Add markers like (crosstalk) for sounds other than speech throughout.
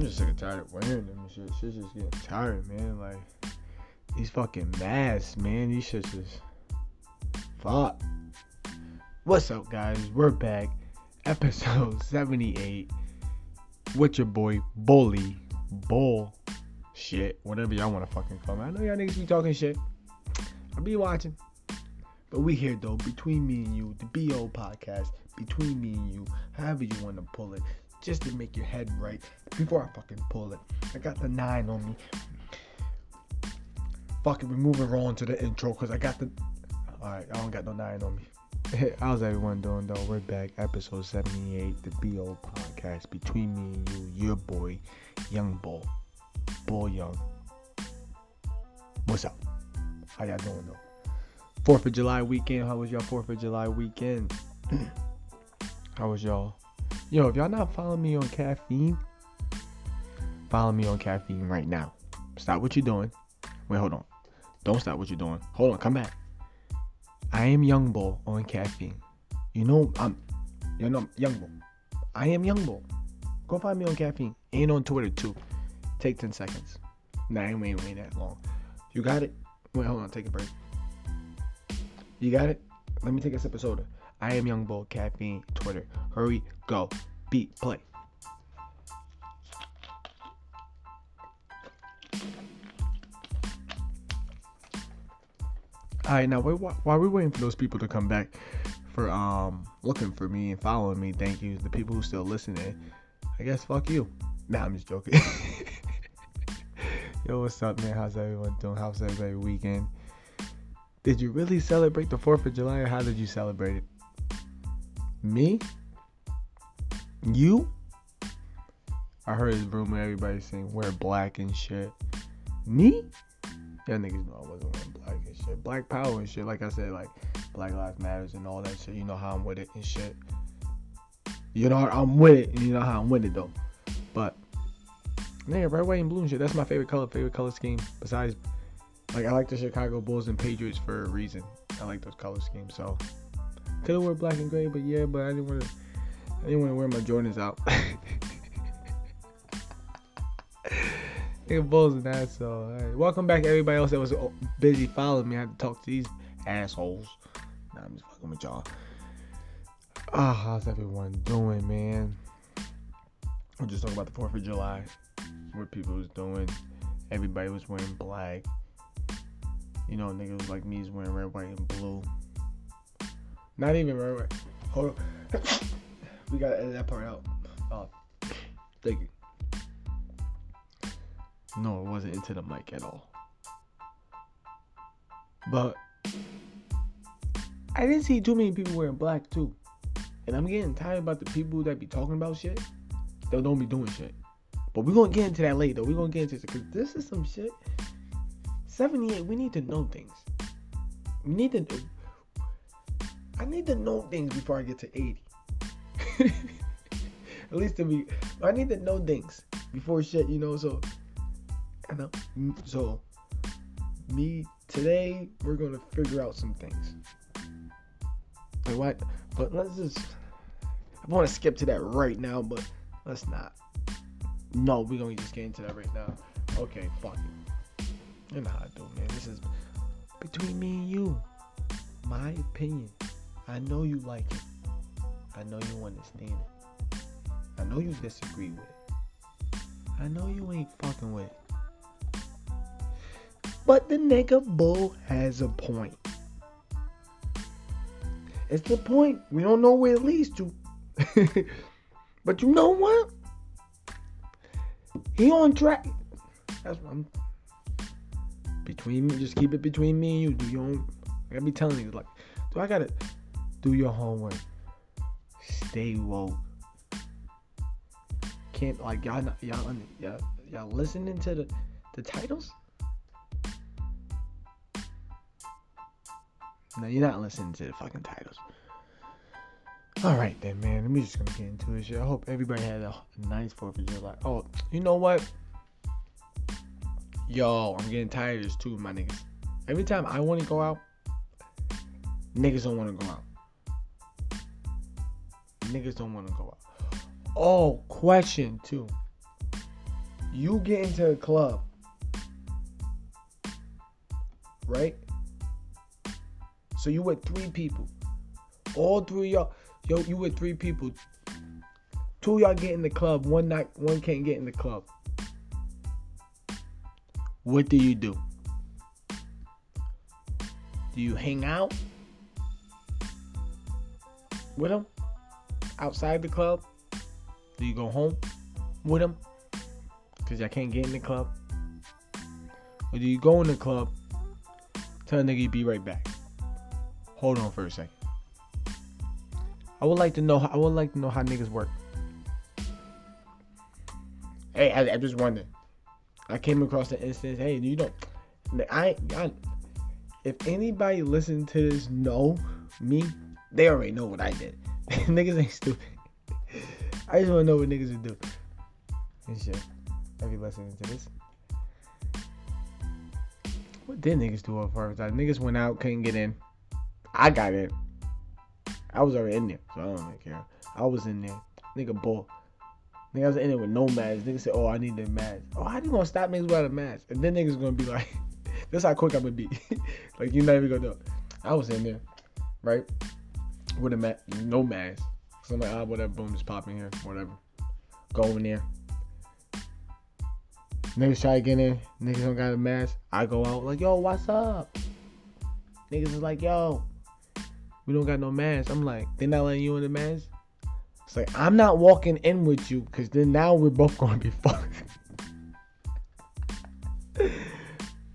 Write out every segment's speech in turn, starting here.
I'm just and tired of wearing them and shit. Shit's just getting tired, man. Like these fucking masks, man. These shits just fuck. What's up, guys? We're back, episode (laughs) 78. With your boy Bully Bull, shit, whatever y'all want to fucking call me. I know y'all niggas be talking shit. I be watching, but we here though. Between me and you, the BO podcast. Between me and you, however you want to pull it just to make your head right before I fucking pull it. I got the nine on me. Fucking we're moving on to the intro because I got the. Alright, I don't got no nine on me. (laughs) How's everyone doing though? We're back, episode 78, the BO podcast. Between me and you, your boy, Young Bull. Bull Young. What's up? How y'all doing though? Fourth of July weekend. How was y'all Fourth of July weekend? (clears throat) How was y'all? Yo, if y'all not following me on caffeine, follow me on caffeine right now. Stop what you're doing. Wait, hold on. Don't stop what you're doing. Hold on, come back. I am Young Bull on caffeine. You know I'm you know Young Bull. I am Young Bull. Go find me on caffeine. And on Twitter too. Take 10 seconds. Nah, I ain't waiting, that long. You got it? Wait, hold on, take a break. You got it? Let me take a sip of soda. I am Young Bull, caffeine, Twitter. Hurry, go, beat, play. All right, now while we're waiting for those people to come back for um looking for me and following me, thank you. The people who still listening, I guess fuck you. Nah, I'm just joking. (laughs) Yo, what's up, man? How's everyone doing? How's everybody weekend? Did you really celebrate the 4th of July or how did you celebrate it? Me? You? I heard this rumor everybody saying wear black and shit. Me? Y'all niggas know I wasn't wearing black and shit. Black power and shit. Like I said, like Black Lives Matters and all that shit. You know how I'm with it and shit. You know I'm with it and you know how I'm with it though. But nigga, red, white, and blue and shit. That's my favorite color, favorite color scheme. Besides like I like the Chicago Bulls and Patriots for a reason. I like those color schemes. So could have wore black and gray, but yeah, but I didn't want to. I didn't want to wear my Jordans out. it and that. So, right. welcome back, everybody else that was busy following me. I had to talk to these assholes. Nah, I'm just fucking with y'all. Ah, oh, how's everyone doing, man? We're just talking about the Fourth of July, what people was doing. Everybody was wearing black. You know, niggas like me is wearing red, white, and blue. Not even white. Hold on. we gotta edit that part out. Oh, thank you. No, it wasn't into the mic at all. But I didn't see too many people wearing black too. And I'm getting tired about the people that be talking about shit that don't be doing shit. But we're gonna get into that later. We're gonna get into it because this is some shit. 78, we need to know things. We need to I need to know things before I get to 80. (laughs) At least to be I need to know things before shit, you know, so I know so me today we're gonna figure out some things. Like what but let's just I wanna skip to that right now, but let's not. No, we're gonna just get into that right now. Okay, fuck it. You know how I do, man. This is between me and you. My opinion. I know you like it. I know you understand it. I know you disagree with it. I know you ain't fucking with it. But the nigga bull has a point. It's the point. We don't know where it leads to. (laughs) but you know what? He on track. That's what I'm between me. Just keep it between me and you. Do your own. I gotta be telling you like, do I gotta do your homework? Stay woke. Can't like y'all y'all y'all y'all listening to the the titles? No, you're not listening to the fucking titles. All right then, man. Let me just gonna get into shit. I hope everybody had a nice Fourth of July. Oh, you know what? Yo, I'm getting tired of this too, my niggas. Every time I want to go out, niggas don't want to go out. Niggas don't want to go out. Oh, question too. You get into a club, right? So you with three people. All three y'all, yo, you with three people. Two y'all get in the club. One not, one can't get in the club. What do you do? Do you hang out with them outside the club? Do you go home with them because y'all can't get in the club? Or do you go in the club, tell a nigga you be right back? Hold on for a second. I would like to know. I would like to know how niggas work. Hey, I, I just wondering. I came across the instance. Hey, you know, I, I if anybody listening to this know me, they already know what I did. (laughs) niggas ain't stupid. I just want to know what niggas would do. And shit. Have you listening to this? What did niggas do at first? Like, niggas went out, couldn't get in. I got in. I was already in there, so I don't really care. I was in there. Nigga bull. Nigga I was in there with no mask. Nigga said, oh, I need the mask. Oh, how you gonna stop niggas without a mask? And then niggas gonna be like, (laughs) That's how quick I'm gonna be. (laughs) like you're not even gonna it. I was in there, right? With a ma- no mask. So I'm like, ah, whatever, boom, just pop in here, whatever. Go in there. Niggas try to get in, niggas don't got a mask. I go out like, yo, what's up? Niggas is like, yo, we don't got no mask. I'm like, they not letting you in the mask? It's like, I'm not walking in with you because then now we're both gonna be (laughs) fucked.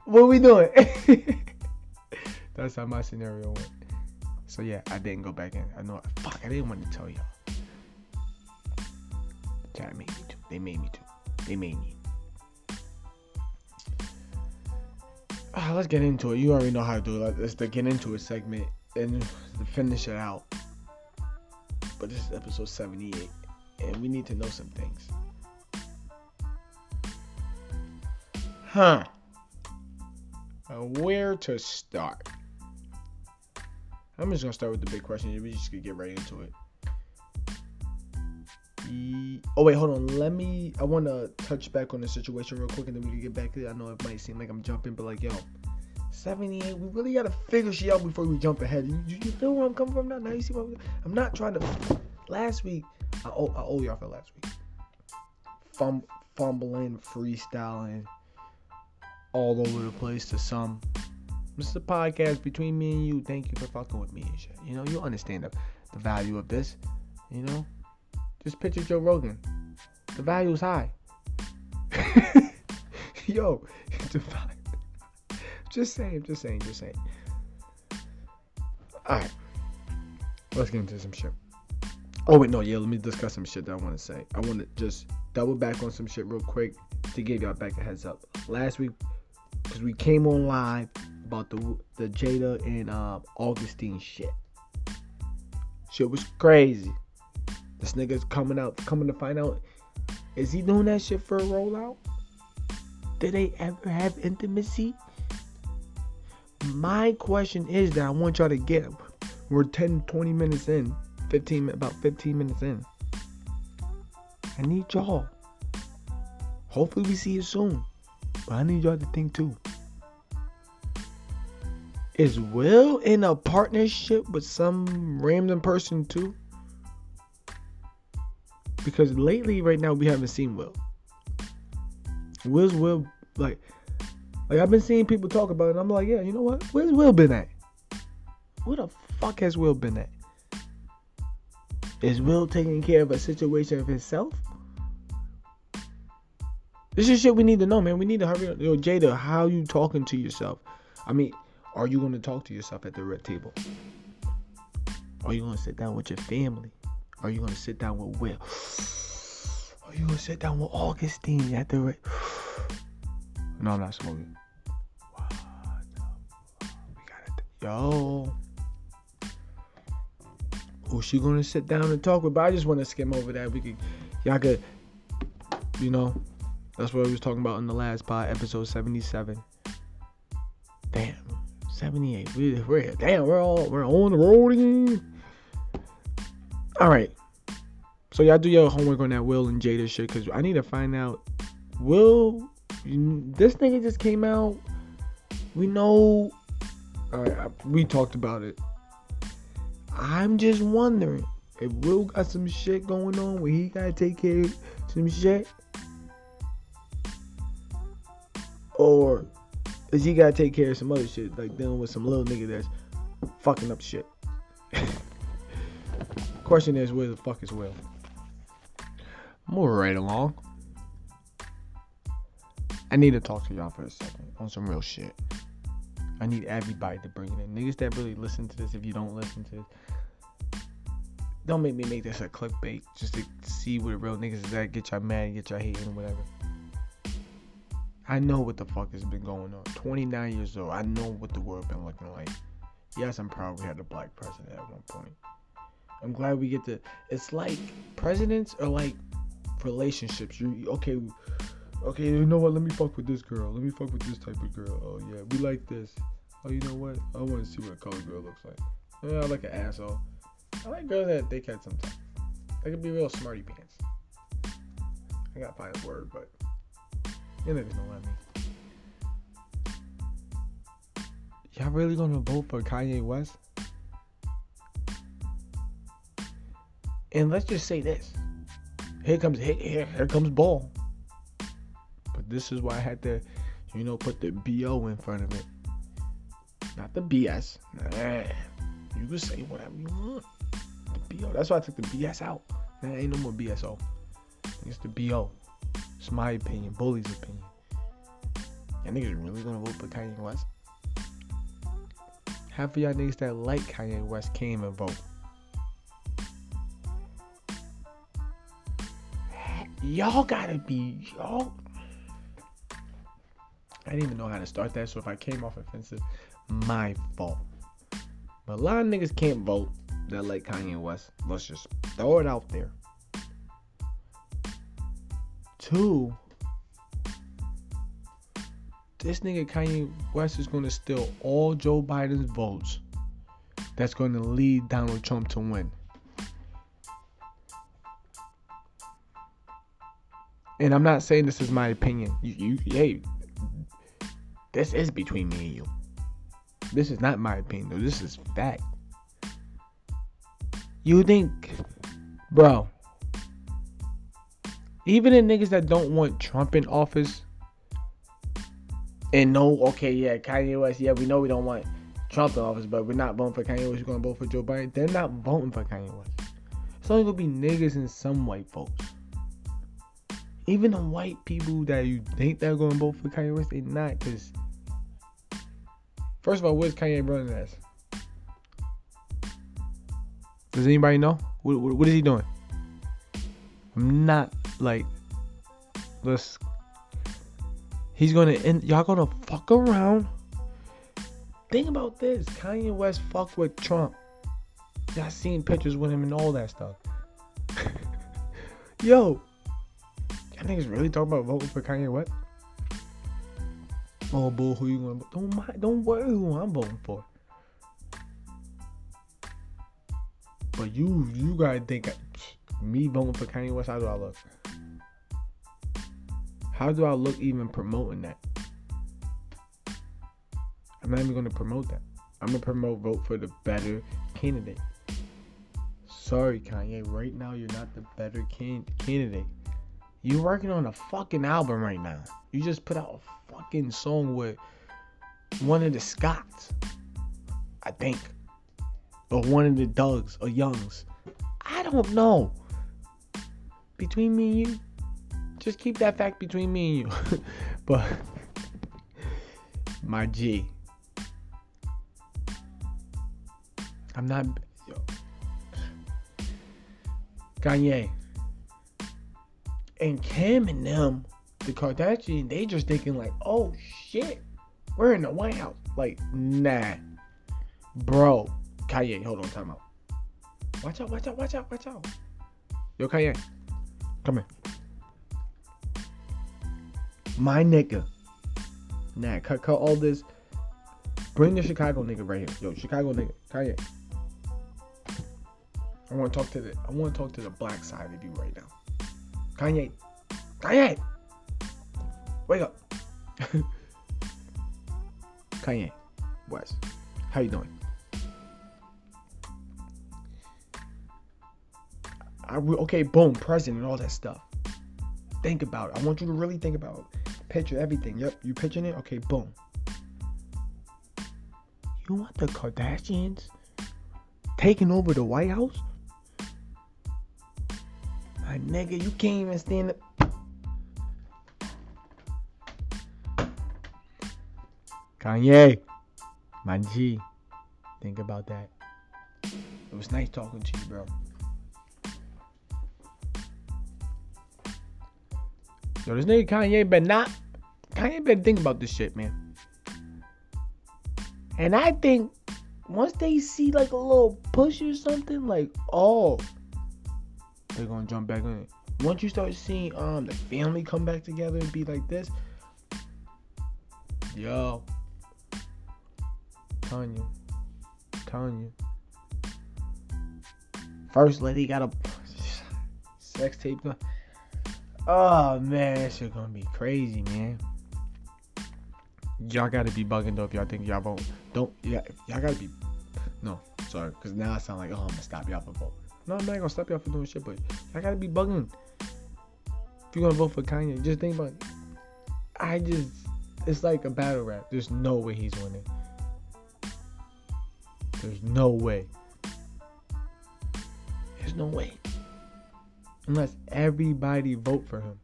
what we doing? (laughs) That's how my scenario went. So yeah, I didn't go back in. I know. Fuck, I didn't want to tell y'all. Try to make me to. They made me to. They made me. Uh, let's get into it. You already know how to do it. Let's get into a segment and finish it out. But this is episode 78, and we need to know some things. Huh where to start? I'm just gonna start with the big question. We just could get right into it. Oh wait, hold on. Let me. I want to touch back on the situation real quick, and then we can get back to it. I know it might seem like I'm jumping, but like, yo, 78. We really gotta figure shit out before we jump ahead. You, you feel where I'm coming from now? Now you see what I'm, I'm not trying to. Last week, I owe, I owe y'all for last week. Fum, fumbling, freestyling, all over the place to some. This is a podcast between me and you. Thank you for fucking with me and shit. You know, you understand the, the value of this. You know? Just picture Joe Rogan. The value is high. (laughs) Yo. (laughs) Just saying, just saying, just saying. Alright. Let's get into some shit. Oh wait, no, yeah, let me discuss some shit that I want to say. I want to just double back on some shit real quick to give y'all back a heads up. Last week because we came on live about the the Jada and uh, Augustine shit. Shit was crazy. This nigga's coming out, coming to find out, is he doing that shit for a rollout? Did they ever have intimacy? My question is that I want y'all to get. We're 10, 20 minutes in, 15, about 15 minutes in. I need y'all. Hopefully we see you soon. But I need y'all to think too. Is Will in a partnership with some random person too? Because lately, right now, we haven't seen Will. Will's Will like like I've been seeing people talk about it. I'm like, yeah, you know what? Where's Will been at? Where the fuck has Will been at? Is Will taking care of a situation of himself? This is shit we need to know, man. We need to hurry up. Yo, Jada, how you talking to yourself? I mean, are you going to talk to yourself at the red table? Are you going to sit down with your family? Are you going to sit down with Will? Are you going to sit down with Augustine at the red? no, I'm not smoking. What We got it. Yo. Who's she going to sit down and talk with? But I just want to skim over that. We could, y'all could, you know, that's what we was talking about in the last pod, episode 77. Damn, 78. We, we're damn, we're all we're on the road again. All right. So y'all do your homework on that Will and Jada shit, cause I need to find out will this nigga just came out? We know. All right, we talked about it. I'm just wondering if Will got some shit going on where he gotta take care of some shit, or is he gotta take care of some other shit, like dealing with some little nigga that's fucking up shit. (laughs) Question is, where the fuck is Will? Moving right along. I need to talk to y'all for a second on some real shit. I need everybody to bring it in. Niggas that really listen to this, if you don't listen to this, don't make me make this a clickbait just to see where the real niggas is at, get y'all mad, get y'all hating, whatever. I know what the fuck has been going on. 29 years old. I know what the world been looking like. Yes, I'm proud we had a black president at one point. I'm glad we get to. It's like presidents are like relationships. You okay? Okay, you know what? Let me fuck with this girl. Let me fuck with this type of girl. Oh yeah, we like this. Oh, you know what? I want to see what a color girl looks like. Yeah, I like an asshole. I like girls that they can sometimes. They can be real smarty pants. I gotta find word, but you niggas know what I mean. Y'all really gonna vote for Kanye West? And let's just say this. Here comes here, here, here comes ball. But this is why I had to, you know, put the BO in front of it. Not the BS. Nah. You can say whatever you want. The BO. That's why I took the BS out. There ain't no more BSO. It's the BO. It's my opinion. Bully's opinion. Y'all niggas really gonna vote for Kanye West? Half of y'all niggas that like Kanye West came and vote. Y'all gotta be y'all. I didn't even know how to start that, so if I came off offensive, my fault. But a lot of niggas can't vote that like Kanye West. Let's just throw it out there. Two, this nigga Kanye West is gonna steal all Joe Biden's votes. That's gonna lead Donald Trump to win. And I'm not saying this is my opinion. You, you, hey, this is between me and you. This is not my opinion, though. This is fact. You think, bro, even the niggas that don't want Trump in office and know, okay, yeah, Kanye West, yeah, we know we don't want Trump in office, but we're not voting for Kanye West, we're gonna vote for Joe Biden. They're not voting for Kanye West. It's only gonna be niggas and some white folks. Even the white people that you think they're gonna vote for Kanye West, they're not, cause first of all, where's Kanye running as? Does anybody know? What, what, what is he doing? I'm not like let's he's gonna end y'all gonna fuck around? Think about this. Kanye west fuck with trump. Y'all seen pictures with him and all that stuff. (laughs) Yo y'all niggas really talk about voting for kanye west? Oh bull who you gonna don't mind don't worry who i'm voting for. But you you gotta think me voting for Kanye West, how do I look? How do I look even promoting that? I'm not even going to promote that. I'm going to promote vote for the better candidate. Sorry, Kanye. Right now, you're not the better can- candidate. You're working on a fucking album right now. You just put out a fucking song with one of the Scotts, I think, or one of the Dugs or Youngs. I don't know between me and you. Just keep that fact between me and you. (laughs) but my G. I'm not yo. Kanye. And Kim and them, the Kardashian, they just thinking like, oh shit, we're in the White House. Like, nah. Bro. Kanye, hold on, time out. Watch out, watch out, watch out, watch out. Yo, Kanye. Come here. My nigga. Nah, cut, cut all this. Bring the Chicago nigga right here. Yo, Chicago nigga. Kanye. I want to talk to the. I want to talk to the black side of you right now. Kanye. Kanye. Wake up. (laughs) Kanye West. How you doing? I re- okay, boom, president, all that stuff. Think about it. I want you to really think about. Picture everything. Yep, you pitching it? Okay, boom. You want the Kardashians taking over the White House? My nigga, you can't even stand up. Kanye, my G, think about that. It was nice talking to you, bro. Yo, this nigga Kanye better not. Kanye better think about this shit, man. And I think once they see like a little push or something, like, oh, they're gonna jump back in. Once you start seeing um the family come back together and be like this, yo, telling you. First lady got a sex tape. Oh man, that shit gonna be crazy, man. Y'all gotta be bugging though if y'all think y'all vote. Don't yeah, y'all gotta be. No, sorry, because now I sound like oh I'm gonna stop y'all from voting. No, I'm not gonna stop y'all from doing shit, but y'all gotta be bugging. If you're gonna vote for Kanye, just think about. It. I just, it's like a battle rap. There's no way he's winning. There's no way. There's no way. Unless everybody vote for him.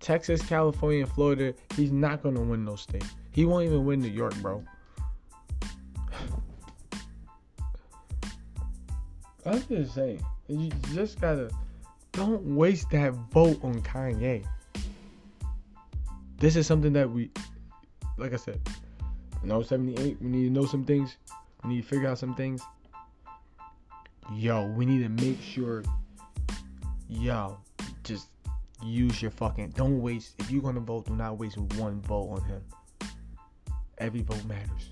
Texas, California, and Florida, he's not gonna win those states. He won't even win New York, bro. (sighs) I'm just saying, you just gotta don't waste that vote on Kanye. This is something that we, like I said, no 78. We need to know some things. We need to figure out some things. Yo, we need to make sure. Yo, use your fucking. Don't waste. If you're gonna vote, do not waste one vote on him. Every vote matters.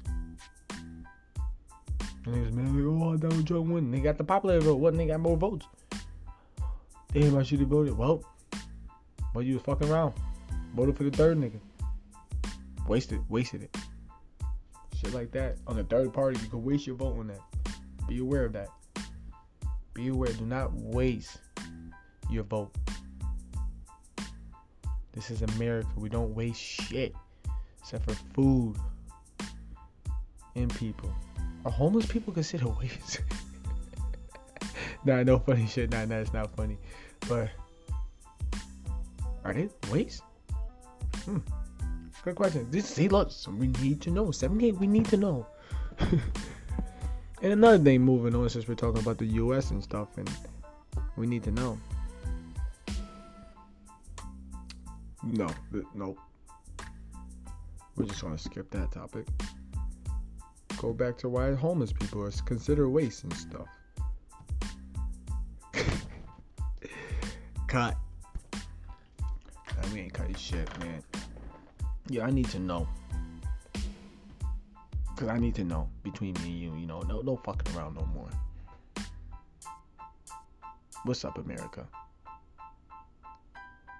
Niggas man, like, oh, Donald Trump win. They got the popular vote. What? They got more votes. Damn, I should have voted. Well, but you was fucking around. Voted for the third nigga. Wasted, wasted it. Shit like that. On the third party, you could waste your vote on that. Be aware of that. Be aware. Do not waste your vote. This is America. We don't waste shit except for food and people. Are homeless people considered (laughs) waste? nah, no funny shit. Nah, nah, it's not funny. But are they waste? Hmm. Good question. This see, look, we need to know. 78, we need to know. (laughs) and another thing, moving on, since we're talking about the U.S. and stuff, and we need to know. No, nope. We're just gonna skip that topic. Go back to why homeless people are considered waste and stuff. Cut. Nah, we ain't cutting shit, man. Yeah, I need to know. Cause I need to know between me and you, you know, no no fucking around no more. What's up, America?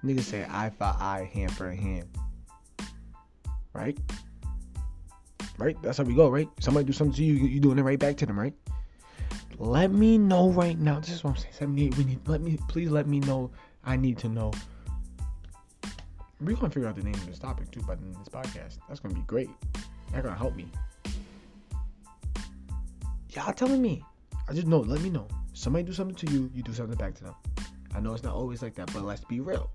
Niggas say eye for eye, hand for hand. Right? Right? That's how we go, right? Somebody do something to you, you doing it right back to them, right? Let me know right now. This is what I'm saying. 78, we need let me please let me know. I need to know. We're gonna figure out the name of this topic too by the end of this podcast. That's gonna be great. That's gonna help me. Y'all telling me. I just know, let me know. Somebody do something to you, you do something back to them. I know it's not always like that, but let's be real.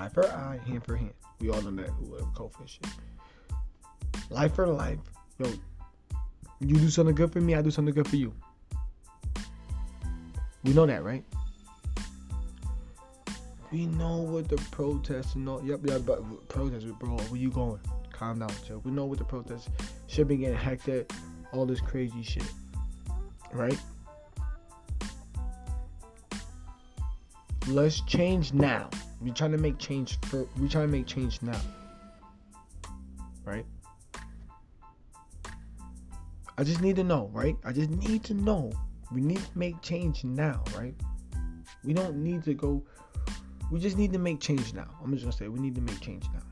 Eye for eye, hand for hand. We all know that for shit. Life for life. Yo, you do something good for me, I do something good for you. We know that, right? We know what the protests and all. Yep, yep, but protests, bro. Where you going? Calm down, chill. We know what the protests should be getting hectic, all this crazy shit, right? Let's change now. We're trying to make change for. We're trying to make change now, right? I just need to know, right? I just need to know. We need to make change now, right? We don't need to go We just need to make change now. I'm just gonna say we need to make change now.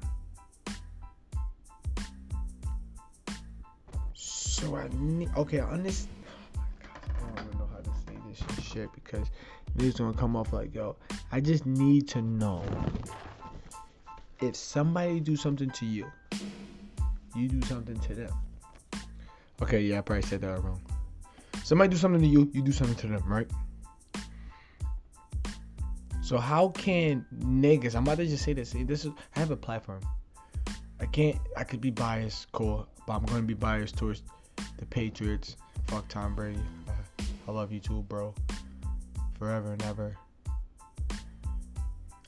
So I need okay, I understand. Oh (sighs) my god, I don't even know how to say this shit because this gonna come off like yo. I just need to know if somebody do something to you, you do something to them. Okay, yeah, I probably said that wrong. Somebody do something to you, you do something to them, right? So how can niggas? I'm about to just say this. This is I have a platform. I can't. I could be biased, cool, but I'm going to be biased towards the Patriots. Fuck Tom Brady. I love you too, bro. Forever and ever.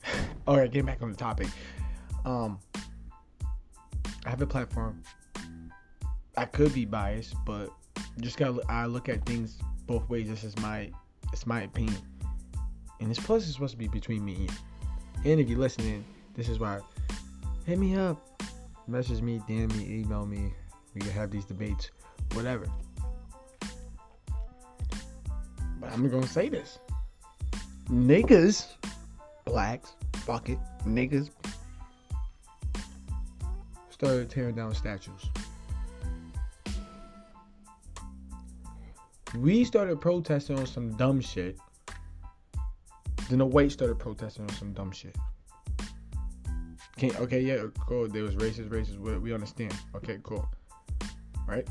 (laughs) All right, getting back on the topic. Um, I have a platform. I could be biased, but just got I look at things both ways. This is my it's my opinion. And this plus is supposed to be between me and you. And if you're listening, this is why. Hit me up. Message me, DM me, email me. We can have these debates. Whatever. But I'm gonna say this. Niggas, blacks, fuck it, niggas started tearing down statues. We started protesting on some dumb shit then the white started protesting on some dumb shit. Can't, okay, yeah, cool. There was racist, racist. We, we understand. Okay, cool. Right?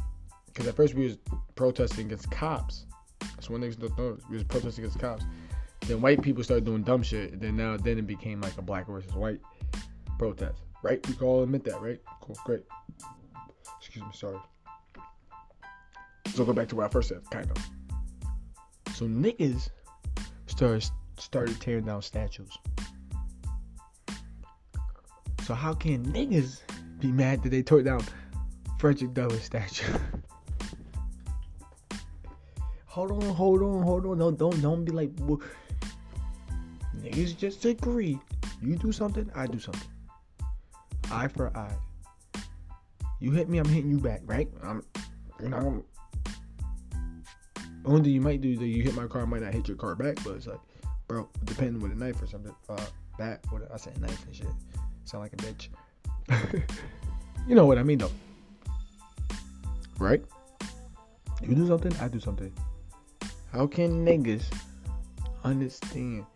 Because at first we was protesting against cops. That's one thing. We was protesting against cops. Then white people started doing dumb shit. Then now, then it became like a black versus white protest. Right? We can all admit that, right? Cool, great. Excuse me, sorry. So go back to what I first said, kind of. So niggas started started tearing down statues. So how can niggas be mad that they tore down Frederick Douglass statue? (laughs) hold on, hold on, hold on. Don't don't don't be like niggas just agree. You do something, I do something. Eye for eye. You hit me, I'm hitting you back, right? I'm you're not gonna only thing you might do is that you hit my car, I might not hit your car back, but it's like bro, depending with a knife or something. Uh, bat, what I say knife and shit. Sound like a bitch. (laughs) you know what I mean though, right? You do something, I do something. How can niggas understand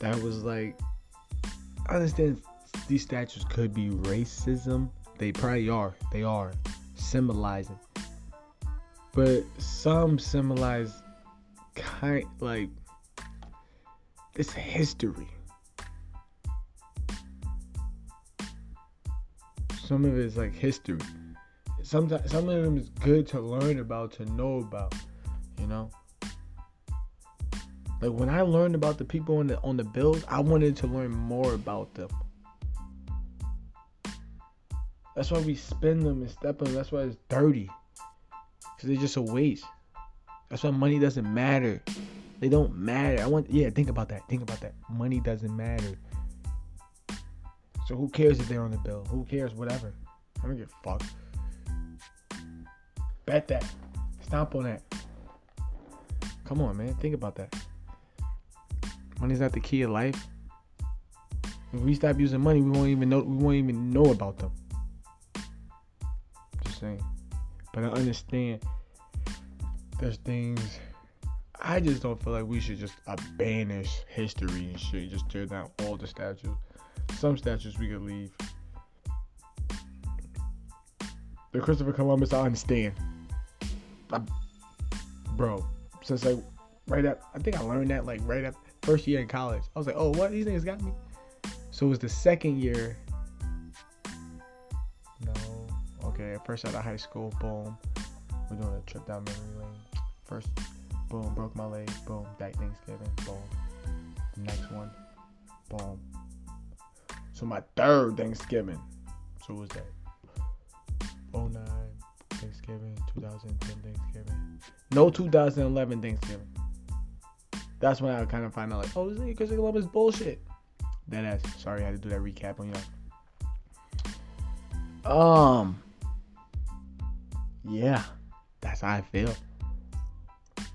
that was like? I understand these statues could be racism. They probably are. They are symbolizing. But some symbolize kind like it's history. Some of it is like history. Sometimes some of them is good to learn about, to know about, you know. Like when I learned about the people on the on the bills, I wanted to learn more about them. That's why we spend them and step them. That's why it's dirty. Cause they're just a waste. That's why money doesn't matter. They don't matter. I want yeah, think about that. Think about that. Money doesn't matter. So who cares if they're on the bill? Who cares? Whatever. I don't give a fuck. Bet that. Stomp on that. Come on, man. Think about that. Money's not the key of life. If we stop using money, we won't even know we won't even know about them. Just saying. But I understand there's things I just don't feel like we should just abandon history and shit. Just tear down all the statues. Some statues we could leave. The Christopher Columbus, I understand. I, bro, since like right up, I think I learned that like right at first year in college. I was like, oh, what these things got me. So it was the second year. No, okay, first out of high school, boom. We're doing a trip down memory lane. First, boom, broke my leg. Boom, that Thanksgiving. Boom. next one. Boom. So my third Thanksgiving. So what was that? 09 Thanksgiving, 2010 Thanksgiving. No 2011 Thanksgiving. That's when I kind of find out like, oh, this nigga Chris Columbus bullshit. That ass. Sorry, I had to do that recap on you. Um. Yeah, that's how I feel.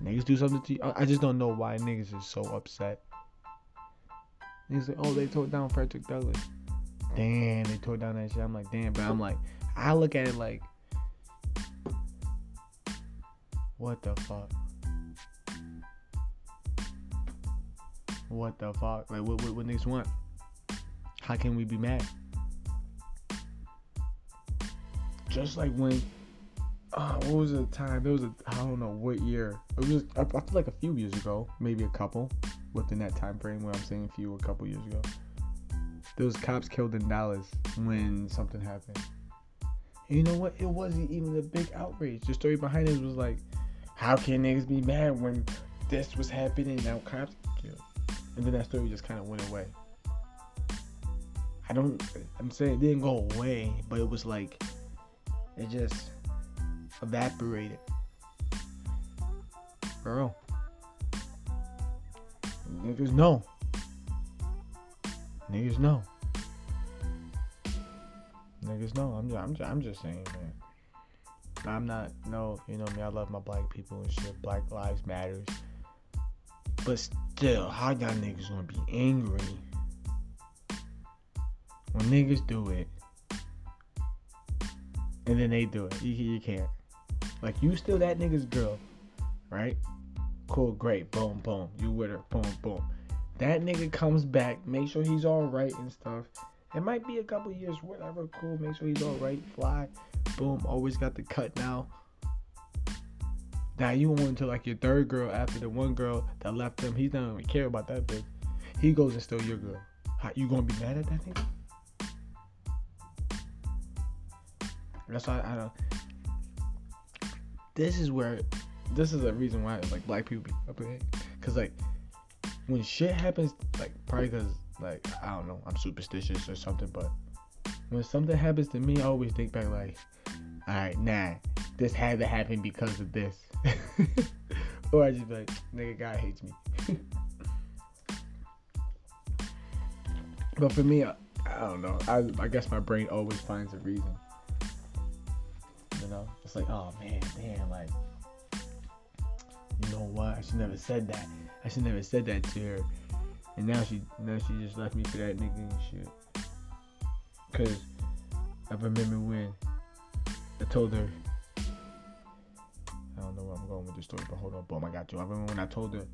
Niggas do something to you. I just don't know why niggas is so upset. He's like, oh, they tore down Frederick Douglass. Damn, they tore down that shit. I'm like, damn, but I'm like, I look at it like, what the fuck? What the fuck? Like, what, what, what niggas want? How can we be mad? Just like when, uh, what was the time? There was a, I don't know what year. It was, I, I feel like a few years ago, maybe a couple, within that time frame where I'm saying a few, a couple years ago. Those cops killed in Dallas when something happened. And you know what? It wasn't even a big outrage. The story behind it was like, how can niggas be mad when this was happening now cops? And then that story just kind of went away. I don't. I'm saying it didn't go away, but it was like it just evaporated. Bro, niggas know. Niggas know. Niggas know. I'm just, I'm just, I'm just saying, man. I'm not no, you know me. I love my black people and shit. Black lives matters. But still, how y'all niggas gonna be angry when niggas do it and then they do it? You, you can't. Like you still that nigga's girl, right? Cool, great, boom, boom. You with her, boom, boom. That nigga comes back, make sure he's all right and stuff. It might be a couple years, whatever. Cool, make sure he's all right. Fly, boom. Always got the cut now. Now you on to like your third girl after the one girl that left him. He doesn't even care about that bitch. He goes and still your girl. How, you gonna be mad at that nigga? That's why I don't. This is where, this is a reason why like black people be up in Cause like when shit happens, like probably cause like I don't know, I'm superstitious or something, but when something happens to me, I always think back like, all right, nah, this had to happen because of this, (laughs) or I just like, nigga, God hates me. (laughs) but for me, I, I don't know. I I guess my brain always finds a reason. You know, it's like, oh man, damn, like, you know what? I should never said that. I should never said that to her. And now she now she just left me for that nigga and shit. Cause I remember when I told her going with this story, but hold on, boom, I got you. I remember when I told her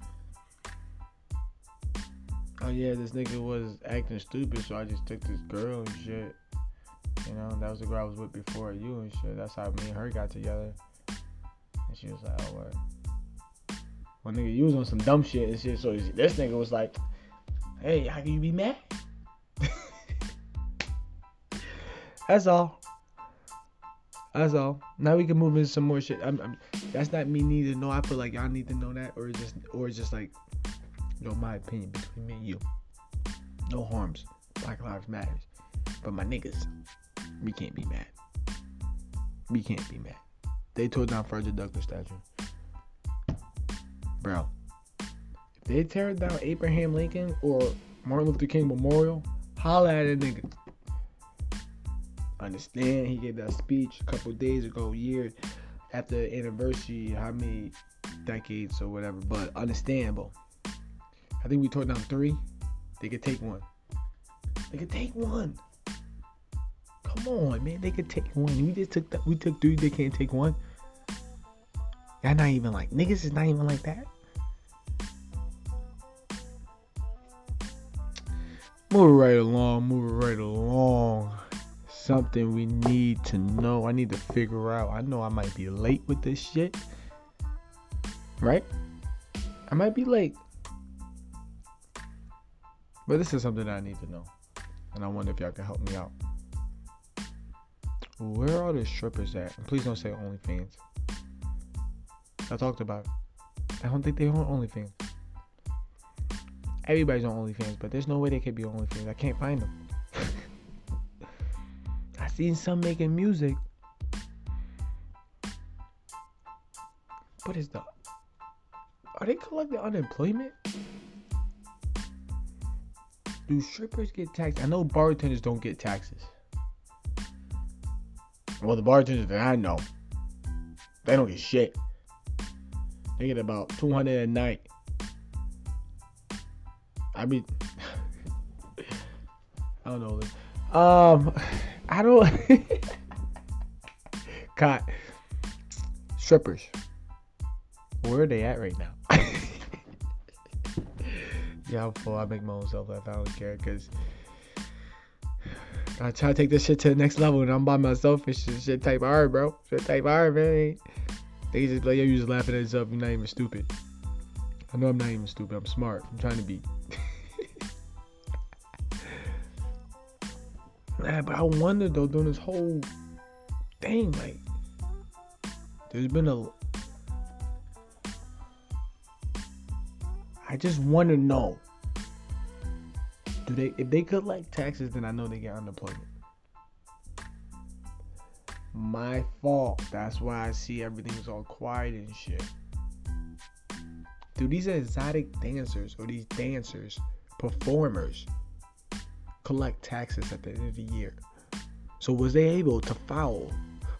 Oh yeah, this nigga was acting stupid, so I just took this girl and shit. You know, that was the girl I was with before you and shit. That's how me and her got together. And she was like, oh what? Well, nigga, you was on some dumb shit and shit. So this nigga was like, hey, how can you be mad? (laughs) that's all. That's all. Now we can move into some more shit. I'm, I'm, that's not me need to know. I feel like y'all need to know that, or just, or just like, you know, my opinion between me and you. No harms. Black lives matters. But my niggas, we can't be mad. We can't be mad. They tore down Frederick Douglass statue. Bro, if they tear down Abraham Lincoln or Martin Luther King Memorial, holla at a nigga. Understand he gave that speech a couple days ago, years after the anniversary, how many decades or whatever, but understandable. I think we tore down three. They could take one. They could take one. Come on, man. They could take one. We just took that. We took three. They can't take one. Y'all not even like niggas is not even like that. Moving right along, moving right along. Something we need to know. I need to figure out. I know I might be late with this shit. Right? I might be late. But this is something I need to know. And I wonder if y'all can help me out. Where are the strippers at? And please don't say OnlyFans. I talked about it. I don't think they're on OnlyFans. Everybody's on OnlyFans, but there's no way they could be on OnlyFans. I can't find them. Seen some making music. What is the? Are they collecting unemployment? Do strippers get taxed? I know bartenders don't get taxes. Well, the bartenders that I know, they don't get shit. They get about 200 a night. I mean, (laughs) I don't know. Um, I don't. Caught strippers. Where are they at right now? yeah, I'm full. I make my own self laugh. I don't care because I try to take this shit to the next level and I'm by myself. It's just shit type hard, bro. Shit type hard, man. They just like, yo, you just laughing at yourself. You're not even stupid. I know I'm not even stupid. I'm smart. I'm trying to be. (laughs) Man, but I wonder though, during this whole thing, like, there's been a. I just want to know. Do they, if they collect taxes, then I know they get unemployment. My fault. That's why I see everything's all quiet and shit. Dude, these exotic dancers or these dancers, performers, collect taxes at the end of the year. So was they able to file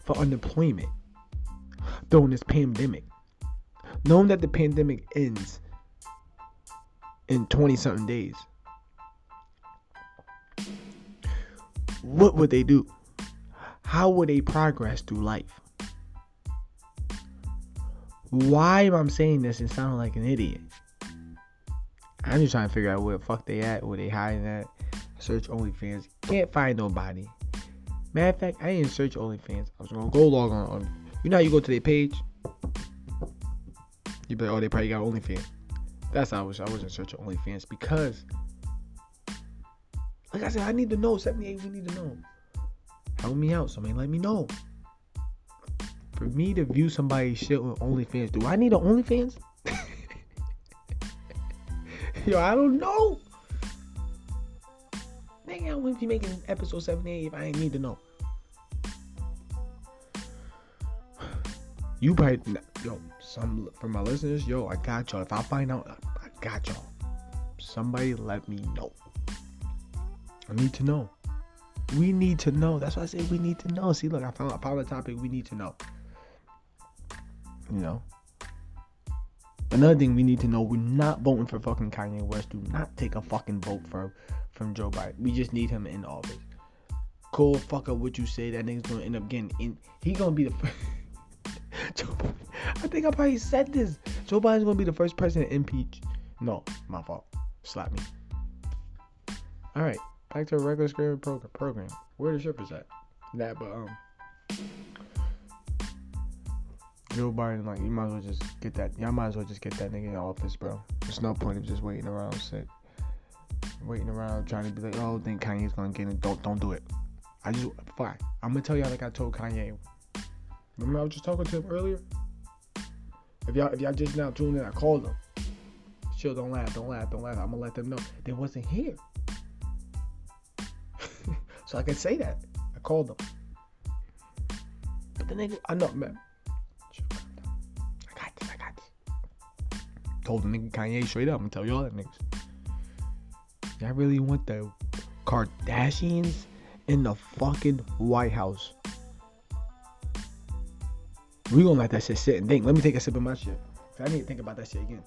for unemployment during this pandemic? Knowing that the pandemic ends in 20 something days. What would they do? How would they progress through life? Why am I saying this and sounding like an idiot? I'm just trying to figure out where the fuck they at, where they hiding at. Search OnlyFans. Can't find nobody. Matter of fact, I didn't search OnlyFans. I was gonna go log on. you know you go to their page? You be like, oh, they probably got OnlyFans. That's how I was. I wasn't searching OnlyFans because, like I said, I need to know. 78, we need to know. Help me out. Somebody let me know. For me to view somebody's shit on OnlyFans, do I need an OnlyFans? (laughs) Yo, I don't know. Nigga, I wouldn't be making episode 78 if I ain't need to know. You probably, yo, some from my listeners, yo, I got y'all. If I find out, I got y'all. Somebody let me know. I need to know. We need to know. That's why I say we need to know. See, look, I found I found a topic we need to know. You know. Another thing we need to know: we're not voting for fucking Kanye West. Do not take a fucking vote for from Joe Biden. We just need him in office. Cool, fuck up what you say. That nigga's gonna end up getting in. He gonna be the first. (laughs) Joe, I think I probably said this. Joe Biden's gonna be the first president impeached. No, my fault. Slap me. All right, back to a regular screen program. Program. Where the strippers at? That, but um, Joe Biden, like, you might as well just get that. Y'all might as well just get that nigga in office, bro. There's no point of just waiting around, sick, waiting around trying to be like, oh, think Kanye's gonna get it. Don't, don't do it. I just fine. I'm gonna tell y'all like I told Kanye. Remember I was just talking to him earlier. If y'all, if y'all just now tuned in, I called them. Chill, don't laugh, don't laugh, don't laugh. I'm gonna let them know they wasn't here. (laughs) so I can say that. I called them. But the nigga, I know, man. Told the nigga Kanye straight up, I'm gonna tell y'all that niggas. Y'all really want the Kardashians in the fucking White House? We gonna let that shit sit and think. Let me take a sip of my shit. I need to think about that shit again.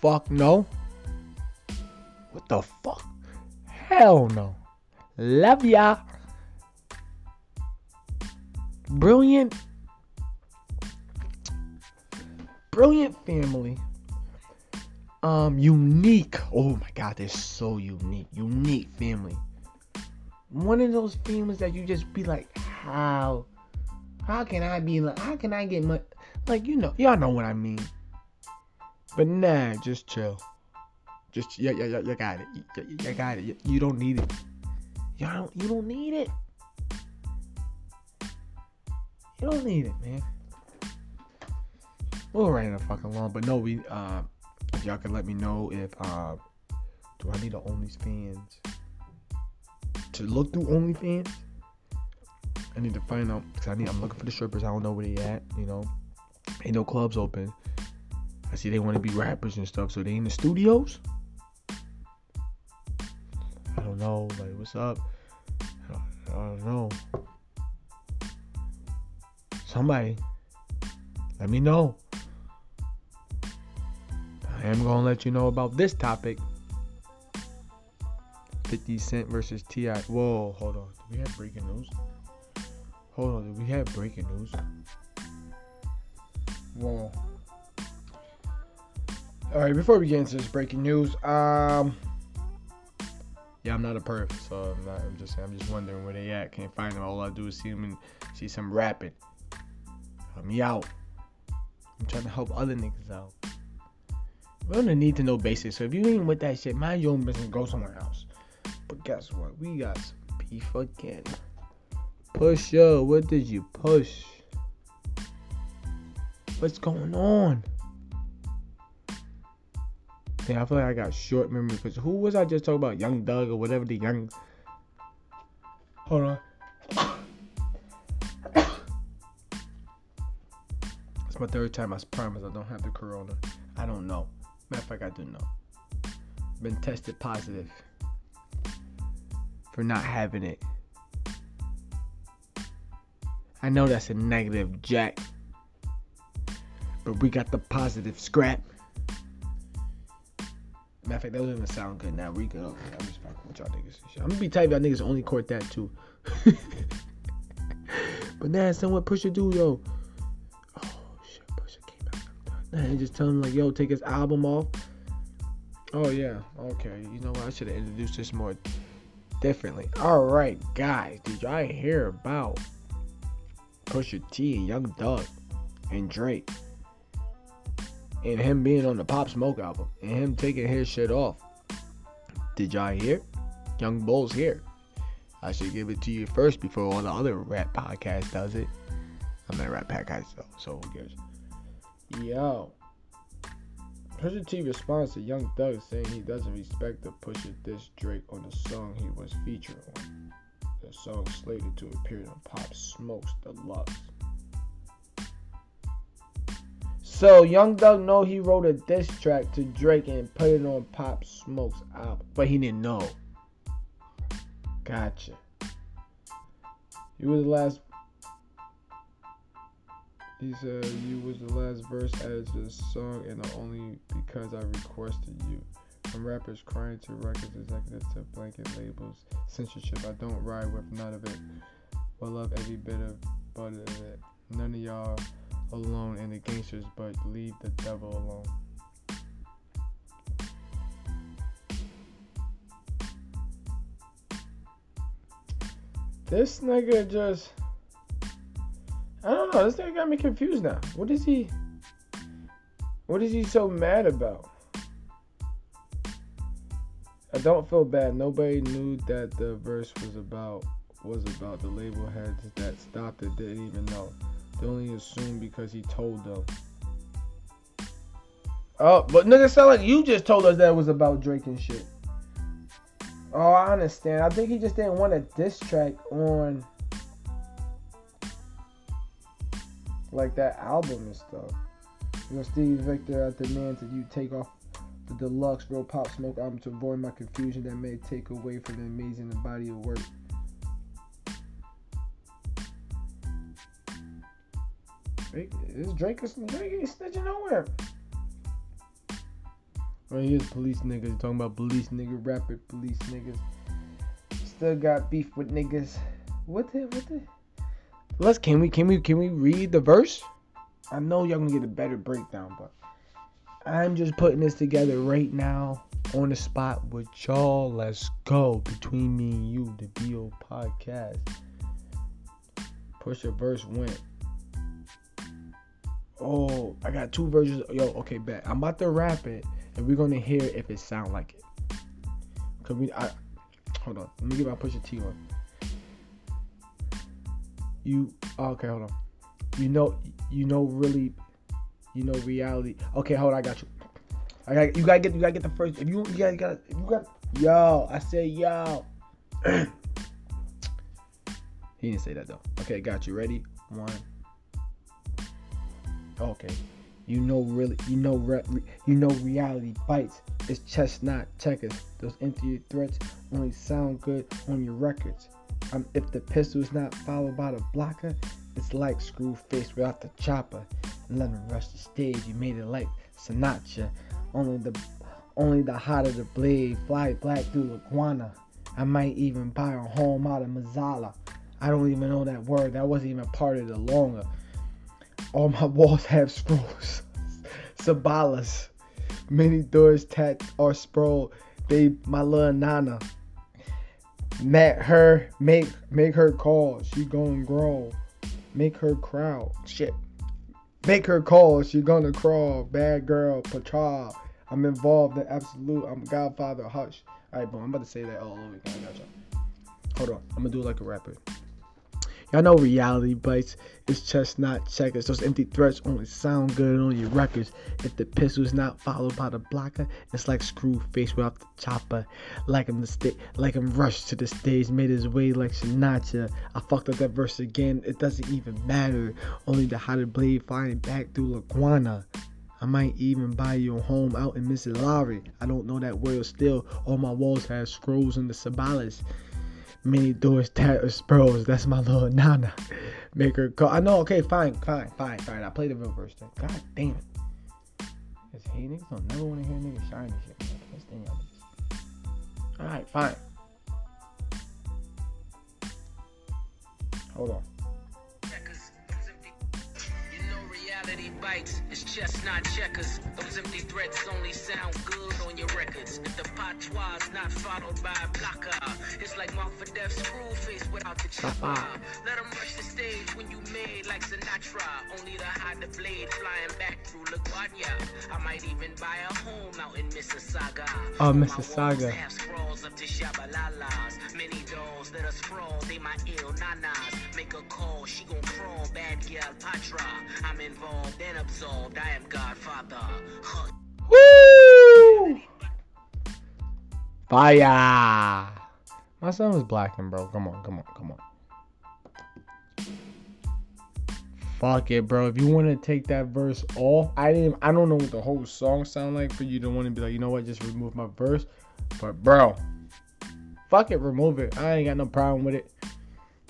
Fuck no. What the fuck? Hell no. Love ya. Brilliant. Brilliant family. Um, unique. Oh my god, they're so unique. Unique family. One of those families that you just be like, how? How can I be like? How can I get much? Like you know, y'all know what I mean. But nah, just chill. Just yeah, yeah, yeah, you got it. You, you, you got it. You, you don't need it. Y'all don't. You don't need it. You don't need it, man. We're write it fucking long, but no, we uh if y'all can let me know if uh, do I need an OnlyFans to look through OnlyFans? I need to find out because I need. I'm looking for the strippers. I don't know where they at. You know, ain't no clubs open. I see they want to be rappers and stuff, so they in the studios. Know. Like, what's up? I don't, know. Somebody, Let me know. I am gonna let you know about this topic. 50 Cent versus T.I. Whoa, hold on. We have breaking news? Hold on, we have breaking news? Whoa. All right, before we get into this breaking news, um, yeah, I'm not a perf, so I'm not. I'm just, I'm just wondering where they at. Can't find them. All I do is see them and see some rapping. Help me out. I'm trying to help other niggas out. We don't need to know basics. So if you ain't with that shit, mind your own business. Go somewhere else. But guess what? We got some beef again. Push up. What did you push? What's going on? Yeah, I feel like I got short memory because who was I just talking about? Young Thug or whatever the young. Hold on. it's my third time. I promise I don't have the corona. I don't know. Matter of fact, I do know. Been tested positive for not having it. I know that's a negative, Jack. But we got the positive scrap. Matter of fact, that doesn't even sound good now. We go. I'm just fucking with y'all niggas. I'm gonna be type y'all niggas only court that too. (laughs) but now someone push a dude, yo. Oh shit, Pusha came out. Nah, just tell him like, yo, take his album off. Oh yeah, okay. You know what? I should have introduced this more differently. All right, guys, did y'all hear about Pusha T and Young Thug and Drake? And him being on the Pop Smoke album and him taking his shit off. Did y'all hear? Young Bull's here. I should give it to you first before all the other rap podcasts does it. I'm not a rap podcast though, so who cares? Yo. Pusha T responds to Young Thug saying he doesn't respect the Pusha diss Drake on the song he was featured on. The song slated to appear on Pop Smoke's Deluxe. So Young Thug know he wrote a diss track to Drake and put it on Pop Smoke's album, but he didn't know. Gotcha. You was the last. He said you was the last verse added to the song, and only because I requested you. From rappers crying to records executives to blanket labels, censorship. I don't ride with none of it. But love every bit of but of it. None of y'all alone and the gangsters, but leave the devil alone. This nigga just. I don't know. This nigga got me confused now. What is he. What is he so mad about? I don't feel bad. Nobody knew that the verse was about was about the label heads that stopped it didn't even know. They only assume because he told them. Oh, but nigga, sound like you just told us that was about Drake and shit. Oh, I understand. I think he just didn't want a diss track on like that album and stuff. You know, Steve Victor at the man to you take off the deluxe real pop smoke album to avoid my confusion that may take away from the amazing body of work. Drake, is Drake, Drake ain't snitching nowhere. Oh, right here's police niggas talking about police nigga, rapid police niggas. Still got beef with niggas. What the what the? Let's can we can we can we read the verse? I know y'all gonna get a better breakdown, but I'm just putting this together right now on the spot with y'all. Let's go between me and you, the BO podcast. Push a verse went. Oh, I got two versions. Yo, okay, bet. I'm about to rap it, and we're gonna hear if it sound like it. Cause we, I, hold on. Let me get my push T on. You, oh, okay, hold on. You know, you know, really, you know, reality. Okay, hold on. I got you. I got you. Gotta get. You gotta get the first. If you, you gotta, got. You got. Yo, I said yo. (clears throat) he didn't say that though. Okay, got you. Ready? One. Okay. You know really you know re, you know reality bites. It's chestnut checkers. Those empty threats only sound good on your records. Um, if the pistol is not followed by the blocker, it's like screw face without the chopper. And let him rush the stage. You made it like Sinatra. Only the only the hotter the blade. Fly black through Laguana. I might even buy a home out of Mazala. I don't even know that word. That wasn't even part of the longer. All my walls have scrolls. Sabalas. Many doors tat are sprawl. They my little nana. Met her, make make her call. She gon' grow. Make her crowd. Shit. Make her call. She gonna crawl. Bad girl, patrol. I'm involved in absolute. I'm Godfather. Hush. All right, boom. I'm about to say that all over again. Hold on. I'm gonna do it like a rapper. Y'all know reality bites. It's not checkers. Those empty threats only sound good on your records. If the pistol's not followed by the blocker, it's like screw face without the chopper. Like him the sta- like him rushed to the stage, made his way like Sinatra. I fucked up that verse again. It doesn't even matter. Only the hotter blade flying back through Laguana. I might even buy you a home out in Missouri. I don't know that word still. All my walls have scrolls in the Sabalas. Many doors tat or spurs. That's my little nana. Make her call. I know. Okay, fine, fine, fine, fine. I play the real verse then. God damn it. Cause hey, niggas don't never want to hear niggas this shit. All right, fine. Hold on. Bites, it's chestnut checkers. Those empty threats only sound good on your records. If the patois not followed by a blocker, it's like Mark for Death screw face without the chopper. Uh-huh. Let them rush the stage when you made like Sinatra. Only to hide the blade flying back through LaGuardia. I might even buy a home out in Mississauga. Oh, Mississauga. have scrolls up to Shabalalas. Many dolls that are sprawl, they my ill nanas. Make a call, she gon' crawl, bad girl patra. I'm involved absolved, I am Godfather. Woo! Fire! My son was blacking, bro. Come on, come on, come on. Fuck it, bro. If you want to take that verse off, I didn't. I don't know what the whole song sound like for you to want to be like, you know what, just remove my verse. But bro, fuck it, remove it. I ain't got no problem with it.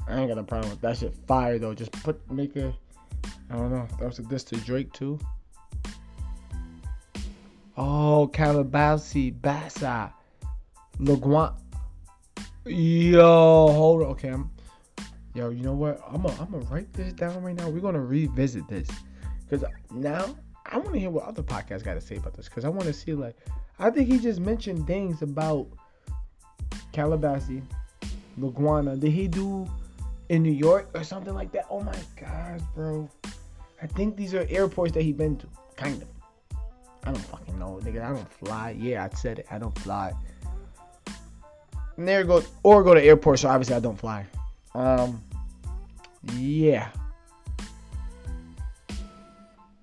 I ain't got no problem with that shit. Fire though. Just put make a. I don't know. That was a diss to Drake too. Oh, Calabasas, Bassa, Laguan. Yo, hold on. Okay, I'm. Yo, you know what? I'm gonna I'm write this down right now. We're gonna revisit this because now I want to hear what other podcasts got to say about this because I want to see like I think he just mentioned things about Calabasas, Laguana. Did he do in New York or something like that? Oh my gosh, bro. I think these are airports that he been to, kind of. I don't fucking know, nigga. I don't fly. Yeah, I said it. I don't fly. Never go or go to airport, so obviously I don't fly. Um, yeah.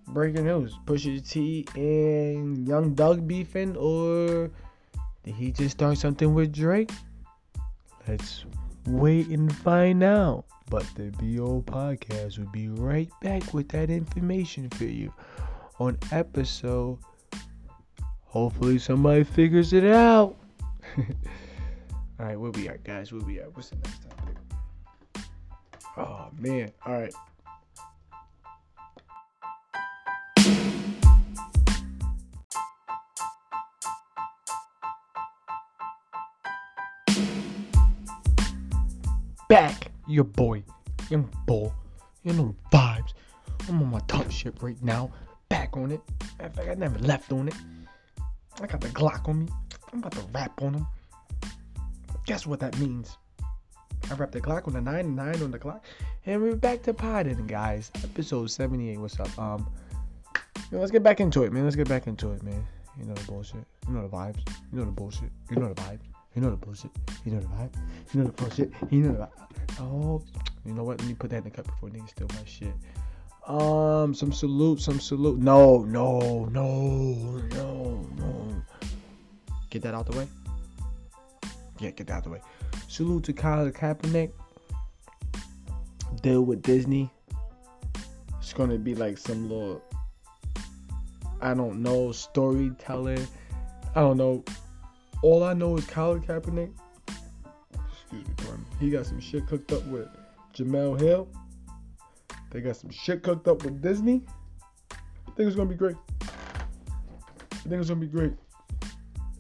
Breaking news: Pusha T and Young Thug beefing, or did he just start something with Drake? Let's wait and find out. But the BO podcast will be right back with that information for you on episode. Hopefully somebody figures it out. (laughs) All right, where we at, guys? Where we at? What's the next topic? Oh man! All right. Back, your boy, young bull. You know the vibes. I'm on my top ship right now. Back on it. Matter of fact, I never left on it. I got the Glock on me. I'm about to rap on them. Guess what that means? I rap the Glock on the 9 and 9 on the Glock. And we're back to podding, guys. Episode 78. What's up? Um, you know, let's get back into it, man. Let's get back into it, man. You know the bullshit. You know the vibes. You know the bullshit. You know the vibes. You know the bullshit. You know the vibe. You know the bullshit. You know the vibe. Oh, you know what? Let me put that in the cup before niggas steal my shit. Um, some salute, some salute. No, no, no, no, no. Get that out the way. Yeah, get that out the way. Salute to Colin Kaepernick. Deal with Disney. It's gonna be like some little, I don't know, storytelling. I don't know. All I know is Colin Kaepernick. Excuse me, pardon. He got some shit cooked up with Jemele Hill. They got some shit cooked up with Disney. I think it's gonna be great. I think it's gonna be great.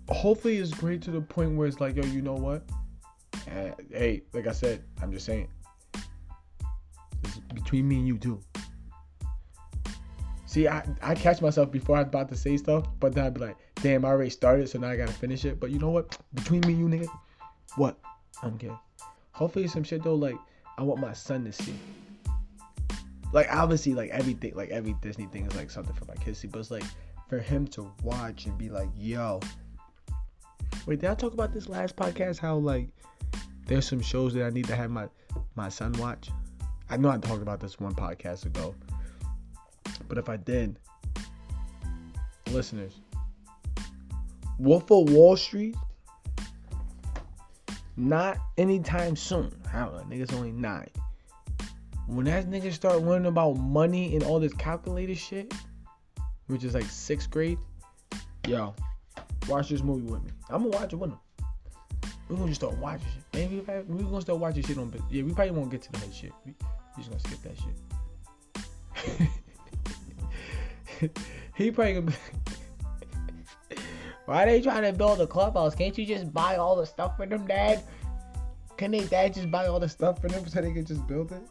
Hopefully, it's great to the point where it's like, yo, you know what? Uh, hey, like I said, I'm just saying. It's between me and you too. See, I, I catch myself before I'm about to say stuff, but then I'd be like, damn, I already started, so now I gotta finish it. But you know what? Between me and you, nigga, what? I'm kidding. Hopefully, some shit though, like I want my son to see. Like obviously, like everything, like every Disney thing is like something for my kids to see, but it's like for him to watch and be like, yo. Wait, did I talk about this last podcast? How like there's some shows that I need to have my my son watch. I know I talked about this one podcast ago, but if I did, listeners, Wolf of Wall Street, not anytime soon. How niggas only nine. When that nigga start learning about money and all this calculator shit, which is like sixth grade, yo, watch this movie with me. I'm gonna watch it with him. We're gonna just start watching shit. Maybe we're gonna start watching shit on. Yeah, we probably won't get to head shit. We, just gonna skip that shit. (laughs) he probably gonna. Why are they trying to build a clubhouse? Can't you just buy all the stuff for them, Dad? Can they dad just buy all the stuff for them so they can just build it?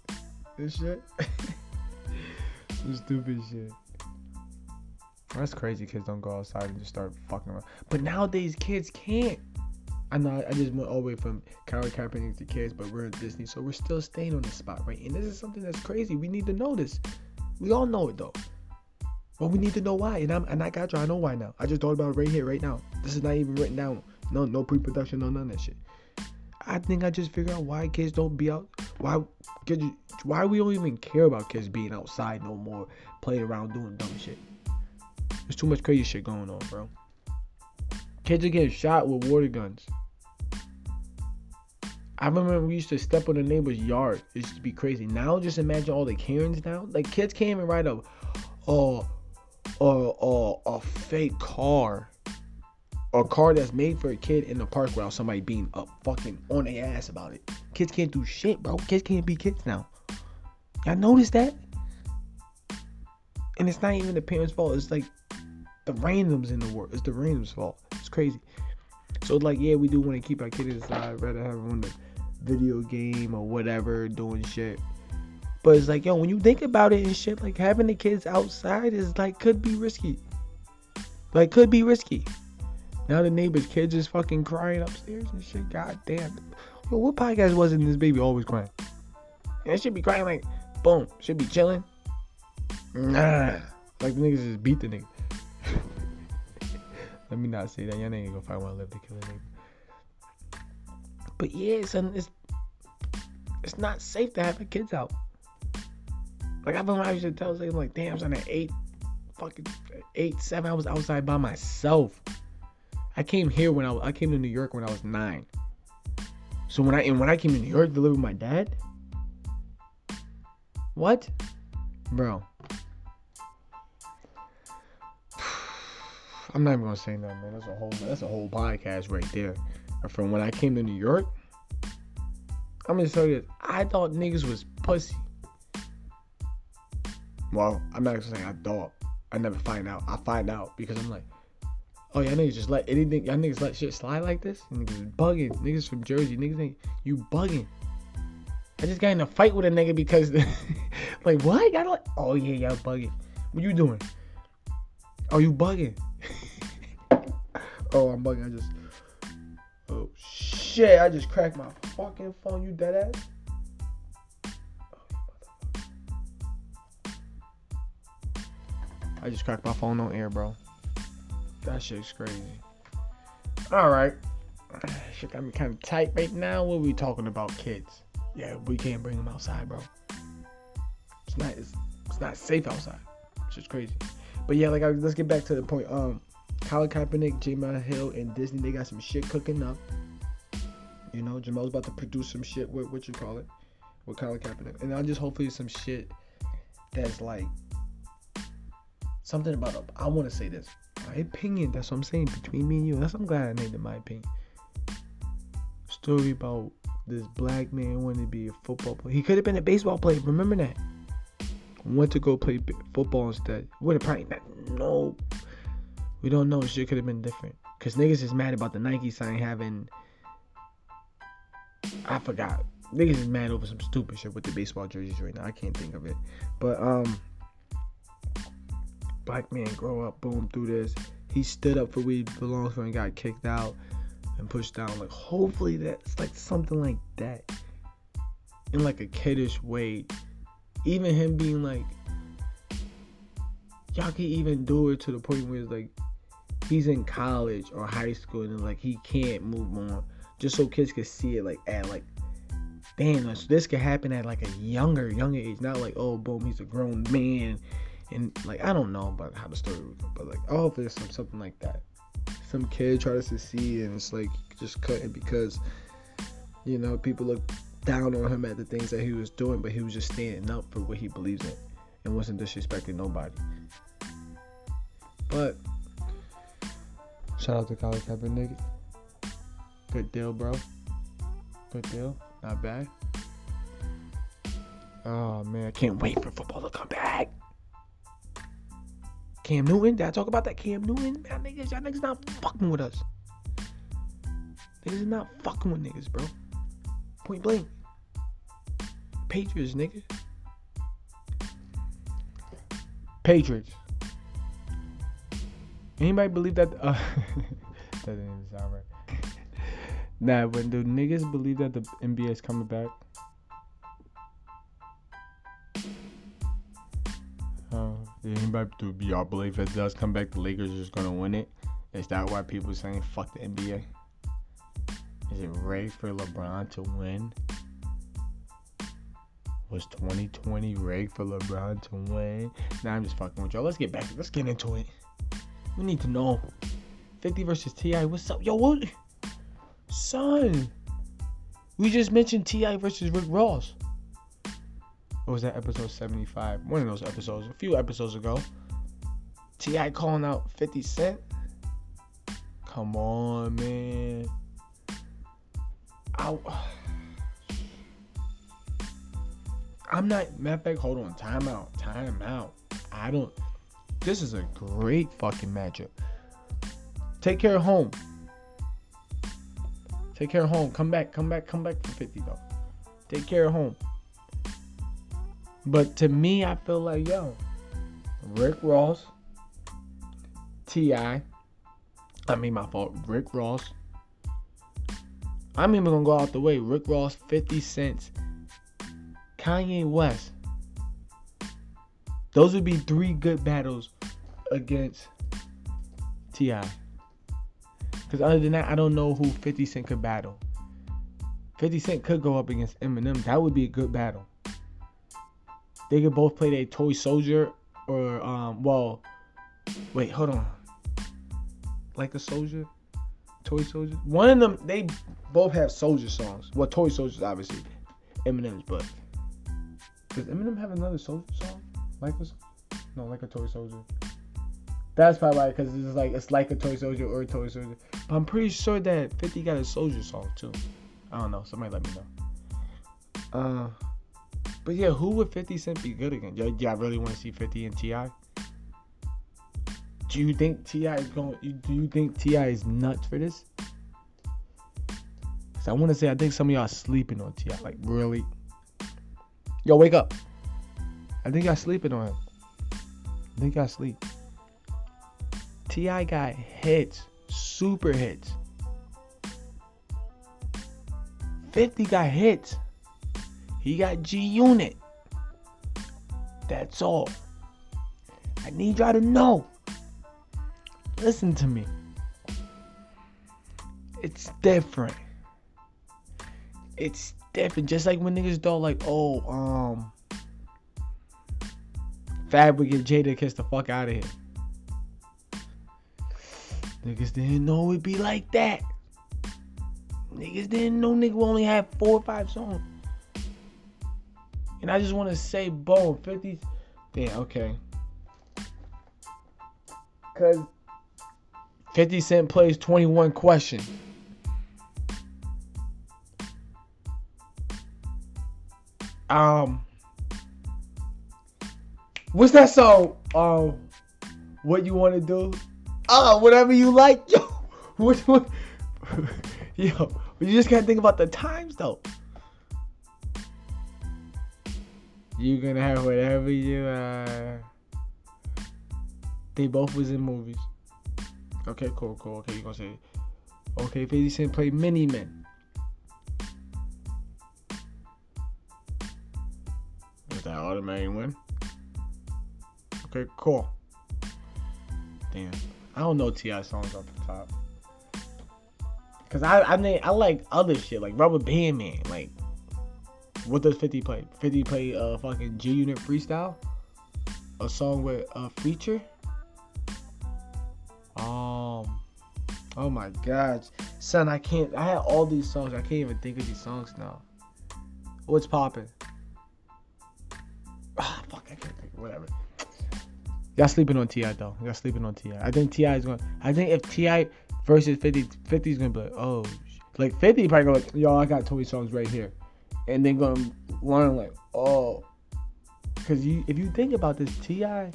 This shit. (laughs) Some stupid shit. That's crazy. Kids don't go outside and just start fucking around. But nowadays, kids can't. I know I just went all the way from Colin Kaepernick to kids, but we're at Disney, so we're still staying on the spot, right? And this is something that's crazy. We need to know this. We all know it though. But we need to know why. And I'm and I got you. I know why now. I just thought about it right here, right now. This is not even written down. No, no pre-production, no none of that shit. I think I just figured out why kids don't be out. Why kids, why we don't even care about kids being outside no more, playing around doing dumb shit. There's too much crazy shit going on, bro. Kids are getting shot with water guns. I remember we used to step on the neighbor's yard. It used to be crazy. Now just imagine all the Karens now. Like kids can't even ride a, a, a, fake car a car that's made for a kid in the park without somebody being up fucking on their ass about it. Kids can't do shit, bro. Kids can't be kids now. Noticed that. And it's not even the parents' fault. It's like the randoms in the world. It's the randoms' fault. It's crazy. So like, yeah, we do want to keep our kids inside. Rather have them on the video game or whatever, doing shit. But it's like, yo, when you think about it and shit, like having the kids outside is like could be risky. Like could be risky. Now the neighbor's kids is fucking crying upstairs and shit. God damn. Yo, what podcast was it this baby always crying? And it should be crying like, boom, should be chilling. Nah. Like the niggas just beat the nigga. (laughs) Let me not say that. Y'all ain't gonna find one live to kill a nigga. But yeah, son, it's it's not safe to have the kids out. Like I've been used to tell say like, damn, son, at eight, fucking eight, seven, I was outside by myself. I came here when I I came to New York when I was nine. So when I and when I came to New York to live with my dad, what, bro? (sighs) I'm not even gonna say nothing, man. That's a whole that's a whole podcast right there. From when I came to New York, I'm gonna tell you, this, I thought niggas was pussy. Well, I'm not gonna say I thought. I never find out. I find out because I'm like, Oh, y'all niggas just let anything, y'all niggas let shit slide like this? Niggas bugging. Niggas from Jersey. Niggas ain't, you bugging. I just got in a fight with a nigga because, (laughs) like, what? Y'all like, oh yeah, y'all bugging. What you doing? Oh, you bugging? (laughs) oh, I'm bugging. I just, oh shit, I just cracked my fucking phone. You dead ass? I just cracked my phone on air, bro. That shit's crazy. All right. (sighs) Shit got me kind of tight right now. What we talking about, kids? Yeah, we can't bring them outside, bro. It's not. It's, it's not safe outside. It's just crazy. But yeah, like I, let's get back to the point. Um, Colin Kaepernick, Jemele Hill, and Disney, they got some shit cooking up. You know, Jemele's about to produce some shit with what you call it, with Colin Kaepernick, and I just hopefully some shit that's like something about. A, I want to say this my opinion. That's what I'm saying between me and you. That's I'm glad I named it my opinion. Story about this black man wanting to be a football player. He could have been a baseball player. Remember that. went to go play football instead, would have probably not. No, we don't know. Shit could have been different. Cause niggas is mad about the Nike sign having. I forgot. Niggas is mad over some stupid shit with the baseball jerseys right now. I can't think of it, but um, black man grow up, boom, through this. He stood up for what he belongs for and got kicked out and pushed down. Like hopefully that's like something like that in like a kiddish way. Even him being like, y'all can even do it to the point where it's like he's in college or high school and like he can't move on, just so kids can see it like at like. Damn, this could happen at like a younger, younger age. Not like, oh, boom, he's a grown man, and like I don't know about how the story but like, oh, there's some something like that. Some kid try to succeed, and it's like just couldn't because you know people look down on him at the things that he was doing, but he was just standing up for what he believes in and wasn't disrespecting nobody. But shout out to Colin Kaepernick. Good deal, bro. Good deal. Not bad. Oh man, I can't wait for football to come back. Cam Newton, did I talk about that? Cam Newton, man, niggas, y'all niggas not fucking with us. Niggas is not fucking with niggas, bro. Point blank. Patriots, nigga. Patriots. Anybody believe that? Uh, (laughs) that didn't even sound right. nah, when the niggas believe that the NBA is coming back. Anybody do y'all believe it does come back, the Lakers is gonna win it? Is that why people are saying fuck the NBA? Is it ready for LeBron to win? Was 2020 rigged for LeBron to win? Nah, I'm just fucking with y'all. Let's get back. Let's get into it. We need to know. 50 versus T.I. What's up? Yo, what? Son. We just mentioned T.I. versus Rick Ross. What was that episode 75? One of those episodes. A few episodes ago. T.I. calling out 50 Cent. Come on, man. I, (sighs) I'm not. Matter of fact, hold on. Time out. Time out. I don't. This is a great fucking matchup. Take care of home. Take care of home. Come back. Come back. Come back for 50 though. Take care of home. But to me, I feel like yo, Rick Ross, T.I. I mean my fault. Rick Ross. I'm even gonna go out the way. Rick Ross, 50 cents Kanye West. Those would be three good battles against T.I. Because other than that, I don't know who 50 Cent could battle. 50 Cent could go up against Eminem. That would be a good battle. They could both play their toy soldier or, um, well, wait, hold on. Like a soldier? Toy soldier? One of them, they both have soldier songs. Well, toy soldiers, obviously. Eminem's, but does Eminem have another soldier song? Like a no, like a toy soldier. That's probably because it's like it's like a toy soldier or a toy soldier. But I'm pretty sure that 50 got a soldier song too. I don't know. Somebody let me know. Uh, but yeah, who would 50 Cent be good against? Y'all, y'all really want to see 50 and T.I.? Do you think T.I. is going? Do you think T.I. is nuts for this? Cause I want to say I think some of y'all are sleeping on T.I. Like really. Yo, wake up. I think y'all sleeping on him. I think y'all sleep. T.I. got hits, super hits. 50 got hits. He got G Unit. That's all. I need y'all to know. Listen to me. It's different. It's different. Just like when niggas thought like, oh, um, Fab would get Jadakiss the fuck out of here. Niggas didn't know it'd be like that. Niggas didn't know nigga only had four or five songs. And I just want to say, boom, 50. Yeah, okay. Cause 50 Cent plays 21 questions. Um, What's that song? Um, what you want to do? Oh, whatever you like, yo. (laughs) What, what? (laughs) Yo, but you just gotta think about the times though. You gonna have whatever you uh. They both was in movies. Okay, cool, cool. Okay, you gonna say, okay, 50 Cent played Many Men. Is that automatic win? Okay, cool. Damn, I don't know T.I. songs off the top. Cause I I mean I like other shit like Rubber Band Man. Like, what does 50 play? 50 play a fucking G Unit freestyle, a song with a feature. Um, oh my gosh, son, I can't. I had all these songs. I can't even think of these songs now. What's popping? Ah, fuck, I can't think. Whatever. Y'all sleeping on T.I. though. Y'all sleeping on Ti. I think T.I. is going. I think if T.I. versus 50, 50 is gonna be like, oh, like 50 probably go like, yo, I got 20 songs right here, and then gonna learn like, oh, because you if you think about this, T.I.,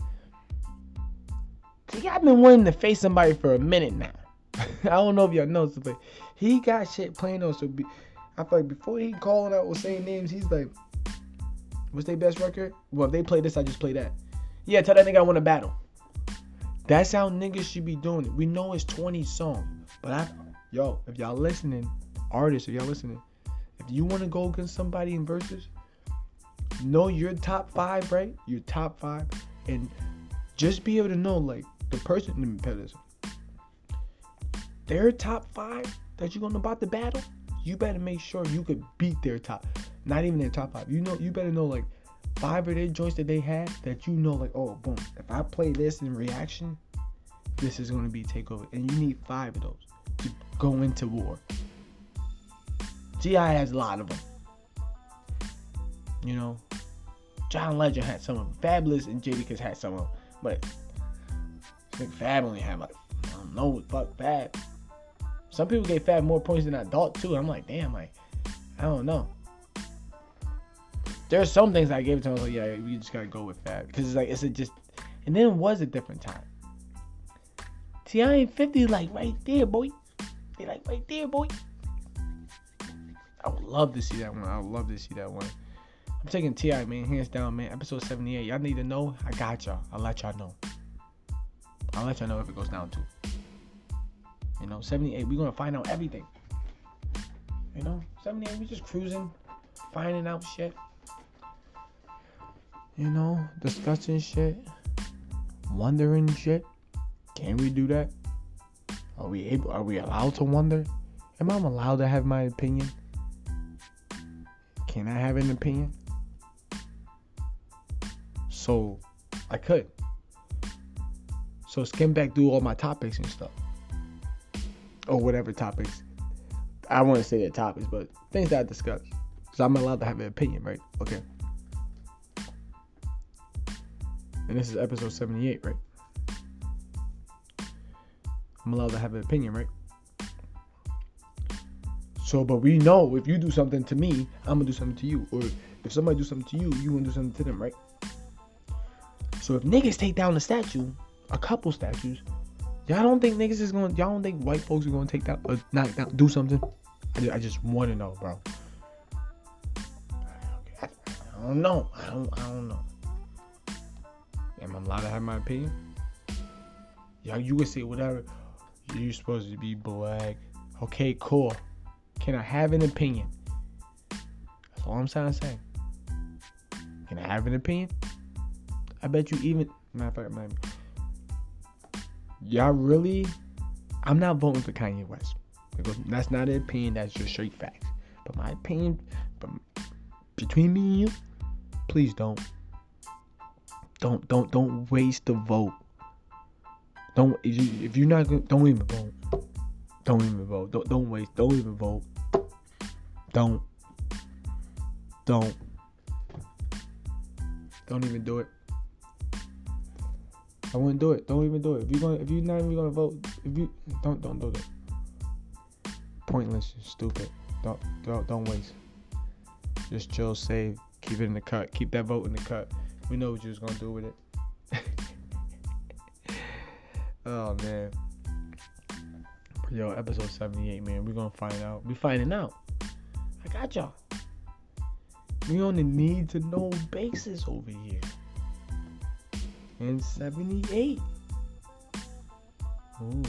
T.I. been wanting to face somebody for a minute now. (laughs) I don't know if y'all know, but he got shit playing on. So be, I feel like before he calling out or saying names, he's like, what's their best record? Well, if they play this, I just play that. Yeah, tell that nigga I want to battle. That's how niggas should be doing it. We know it's 20 songs, but I, yo, if y'all listening, artists, if y'all listening, if you want to go against somebody in verses, know your top five, right? Your top five, and just be able to know like the person in the pedestal. Their top five that you're gonna about to battle, you better make sure you could beat their top. Not even their top five. You know, you better know like five of their joints that they had that you know, like, oh, boom, if I play this in reaction, this is to be takeover. And you need five of those to go into war. T.I. has a lot of them. You know, John Legend had some of them. Fabolous and Jadakiss had some of them. But I think Fab only had like, I don't know, what fuck Fab. Some people gave Fab more points than I thought too. I'm like, damn, like, I don't know there's some things I gave it to him. like, yeah, we just gotta go with that because it's like it's a just, and then it was a different time. T.I. and 50 like right there, boy. They like right there, boy. I would love to see that one. I would love to see that one. I'm taking T.I., man, hands down, man. Episode 78. Y'all need to know. I got y'all. I'll let y'all know. I'll let y'all know if it goes down to. You know, 78. We're gonna find out everything. You know, 78. We just cruising, finding out shit you know, discussing shit, wondering shit. Can we do that? Are we able? Are we allowed to wonder? Am I allowed to have my opinion? Can I have an opinion? So, I could. So skim back through all my topics and stuff, or whatever topics. I want to say the topics, but things that I discussed. So I'm allowed to have an opinion, right? Okay. And this is episode 78, right? I'm allowed to have an opinion, right? So, but we know if you do something to me, I'm gonna do something to you. Or if somebody do something to you, you gonna do something to them, right? So if niggas take down a statue, a couple statues, y'all don't think niggas is gonna, y'all don't think white folks are gonna take that or knock down, uh, do something? I just, I just want to know, bro. I don't know. I don't, I don't know. Am I allowed to have my opinion? Yeah, you can say whatever. You're supposed to be black. Okay, cool. Can I have an opinion? That's all I'm trying to say. Can I have an opinion? I bet you even matter of fact, y'all really I'm not voting for Kanye West. Because that's not an opinion, that's just straight facts. But my opinion, between me and you, please don't. Don't don't don't waste the vote. Don't if you're not gonna don't even vote. Don't even vote. Don't don't waste. Don't even vote. Don't. Don't. Don't even do it. I wouldn't do it. Don't even do it. If you're gonna if you're not even gonna vote, if you don't don't do it. Pointless, stupid. Don't don't don't waste. Just chill, save, keep it in the cut. Keep that vote in the cut. We know what you was gonna do with it. (laughs) oh man. Yo, episode 78, man. We're gonna find out. We're finding out. Got y'all. We on the need to know basis over here. And 78. Ooh.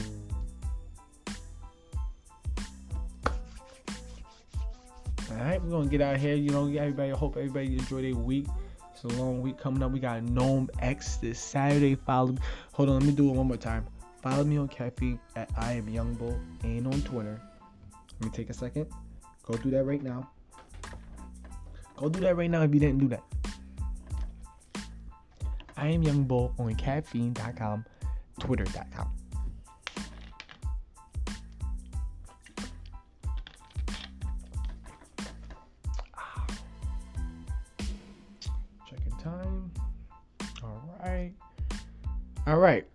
Alright, we're gonna get out here. You know, everybody hope everybody enjoy their week. It's a long week coming up. We got NOME X this Saturday. Follow me. Hold on, let me do it one more time. Follow me on Caffeine at I am Young Bull and on Twitter. Let me take a second. Go do that right now. Go do that right now if you didn't do that. I am Young Bull on caffeine.com, twitter.com. Ah. Checking time. All right. All right.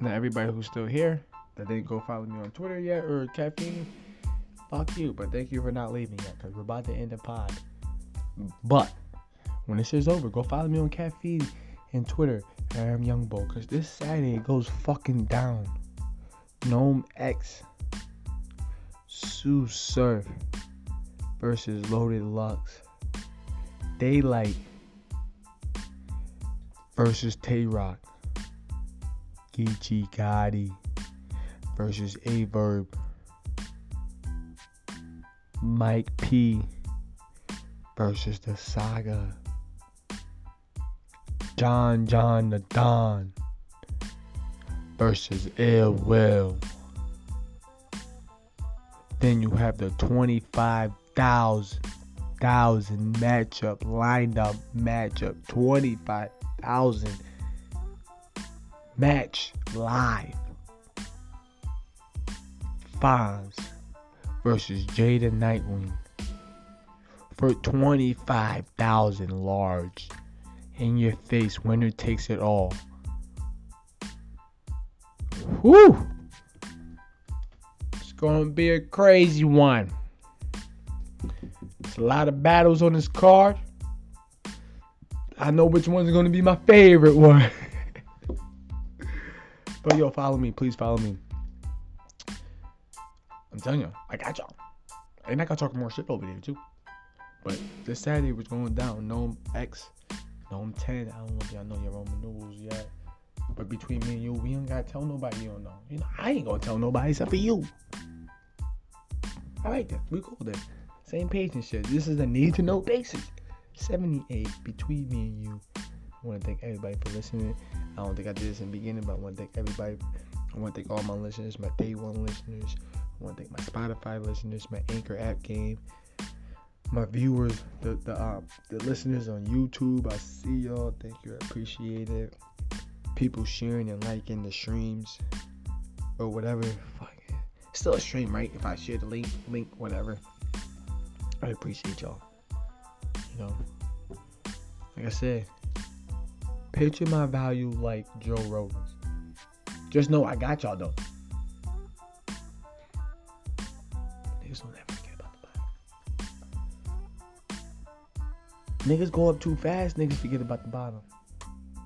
Now, everybody who's still here that didn't go follow me on Twitter yet or caffeine, fuck you. But thank you for not leaving yet because we're about to end the pod. But when this is over, go follow me on caffeine and Twitter. I'm Young Bull because this Saturday it goes fucking down. NOME X, Tsu Surf versus Loaded Lux. Daylyt versus Tay Roc. Geechi Gotti versus Aye Verb. Mike P versus the Saga. John John Da Don versus Ill Will. Then you have the 25,000 thousand matchup lined up matchup 25,000 match live Fonz versus Jada Nightwing for 25,000 large in your face winner takes it all. Whew. It's gonna be a crazy one. It's a lot of battles on this card. I know which one's gonna be my favorite one. (laughs) But yo, follow me, please follow me. I'm telling you, I got y'all. And I got talk more shit over there too. But this Saturday was going down. NOME X, NOME 10. I don't know if y'all know your Roman numerals yet. But between me and you, we ain't gotta tell nobody you don't know. You know, I ain't gonna tell nobody except for you. I like that. We cool then. Same page and shit. This is a need to know basis. 78 between me and you. I want to thank everybody for listening. I don't think I did this in the beginning, but I want to thank everybody. I want to thank all my listeners, my day one listeners. I want to thank my Spotify listeners, my Anchor app game, my viewers, the the uh, the listeners on YouTube. I see y'all. Thank you. I appreciate it. People sharing and liking the streams or whatever. Fuck it. Still a stream, right? If I share the link, link, whatever. I appreciate y'all. You know, like I said, picture my value like Joe Rogan's. Just know I got y'all though. Niggas go up too fast, niggas forget about the bottom.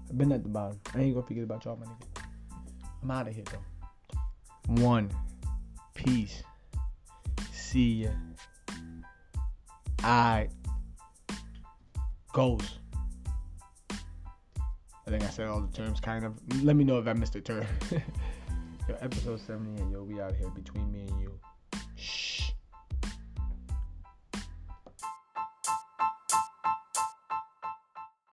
I've been at the bottom. I ain't gonna forget about y'all, my nigga. I'm out of here though. One. Peace. See ya. I goes. I think I said all the terms kind of. Let me know if I missed a term. (laughs) yo, episode 78, yo, we out here between me and you.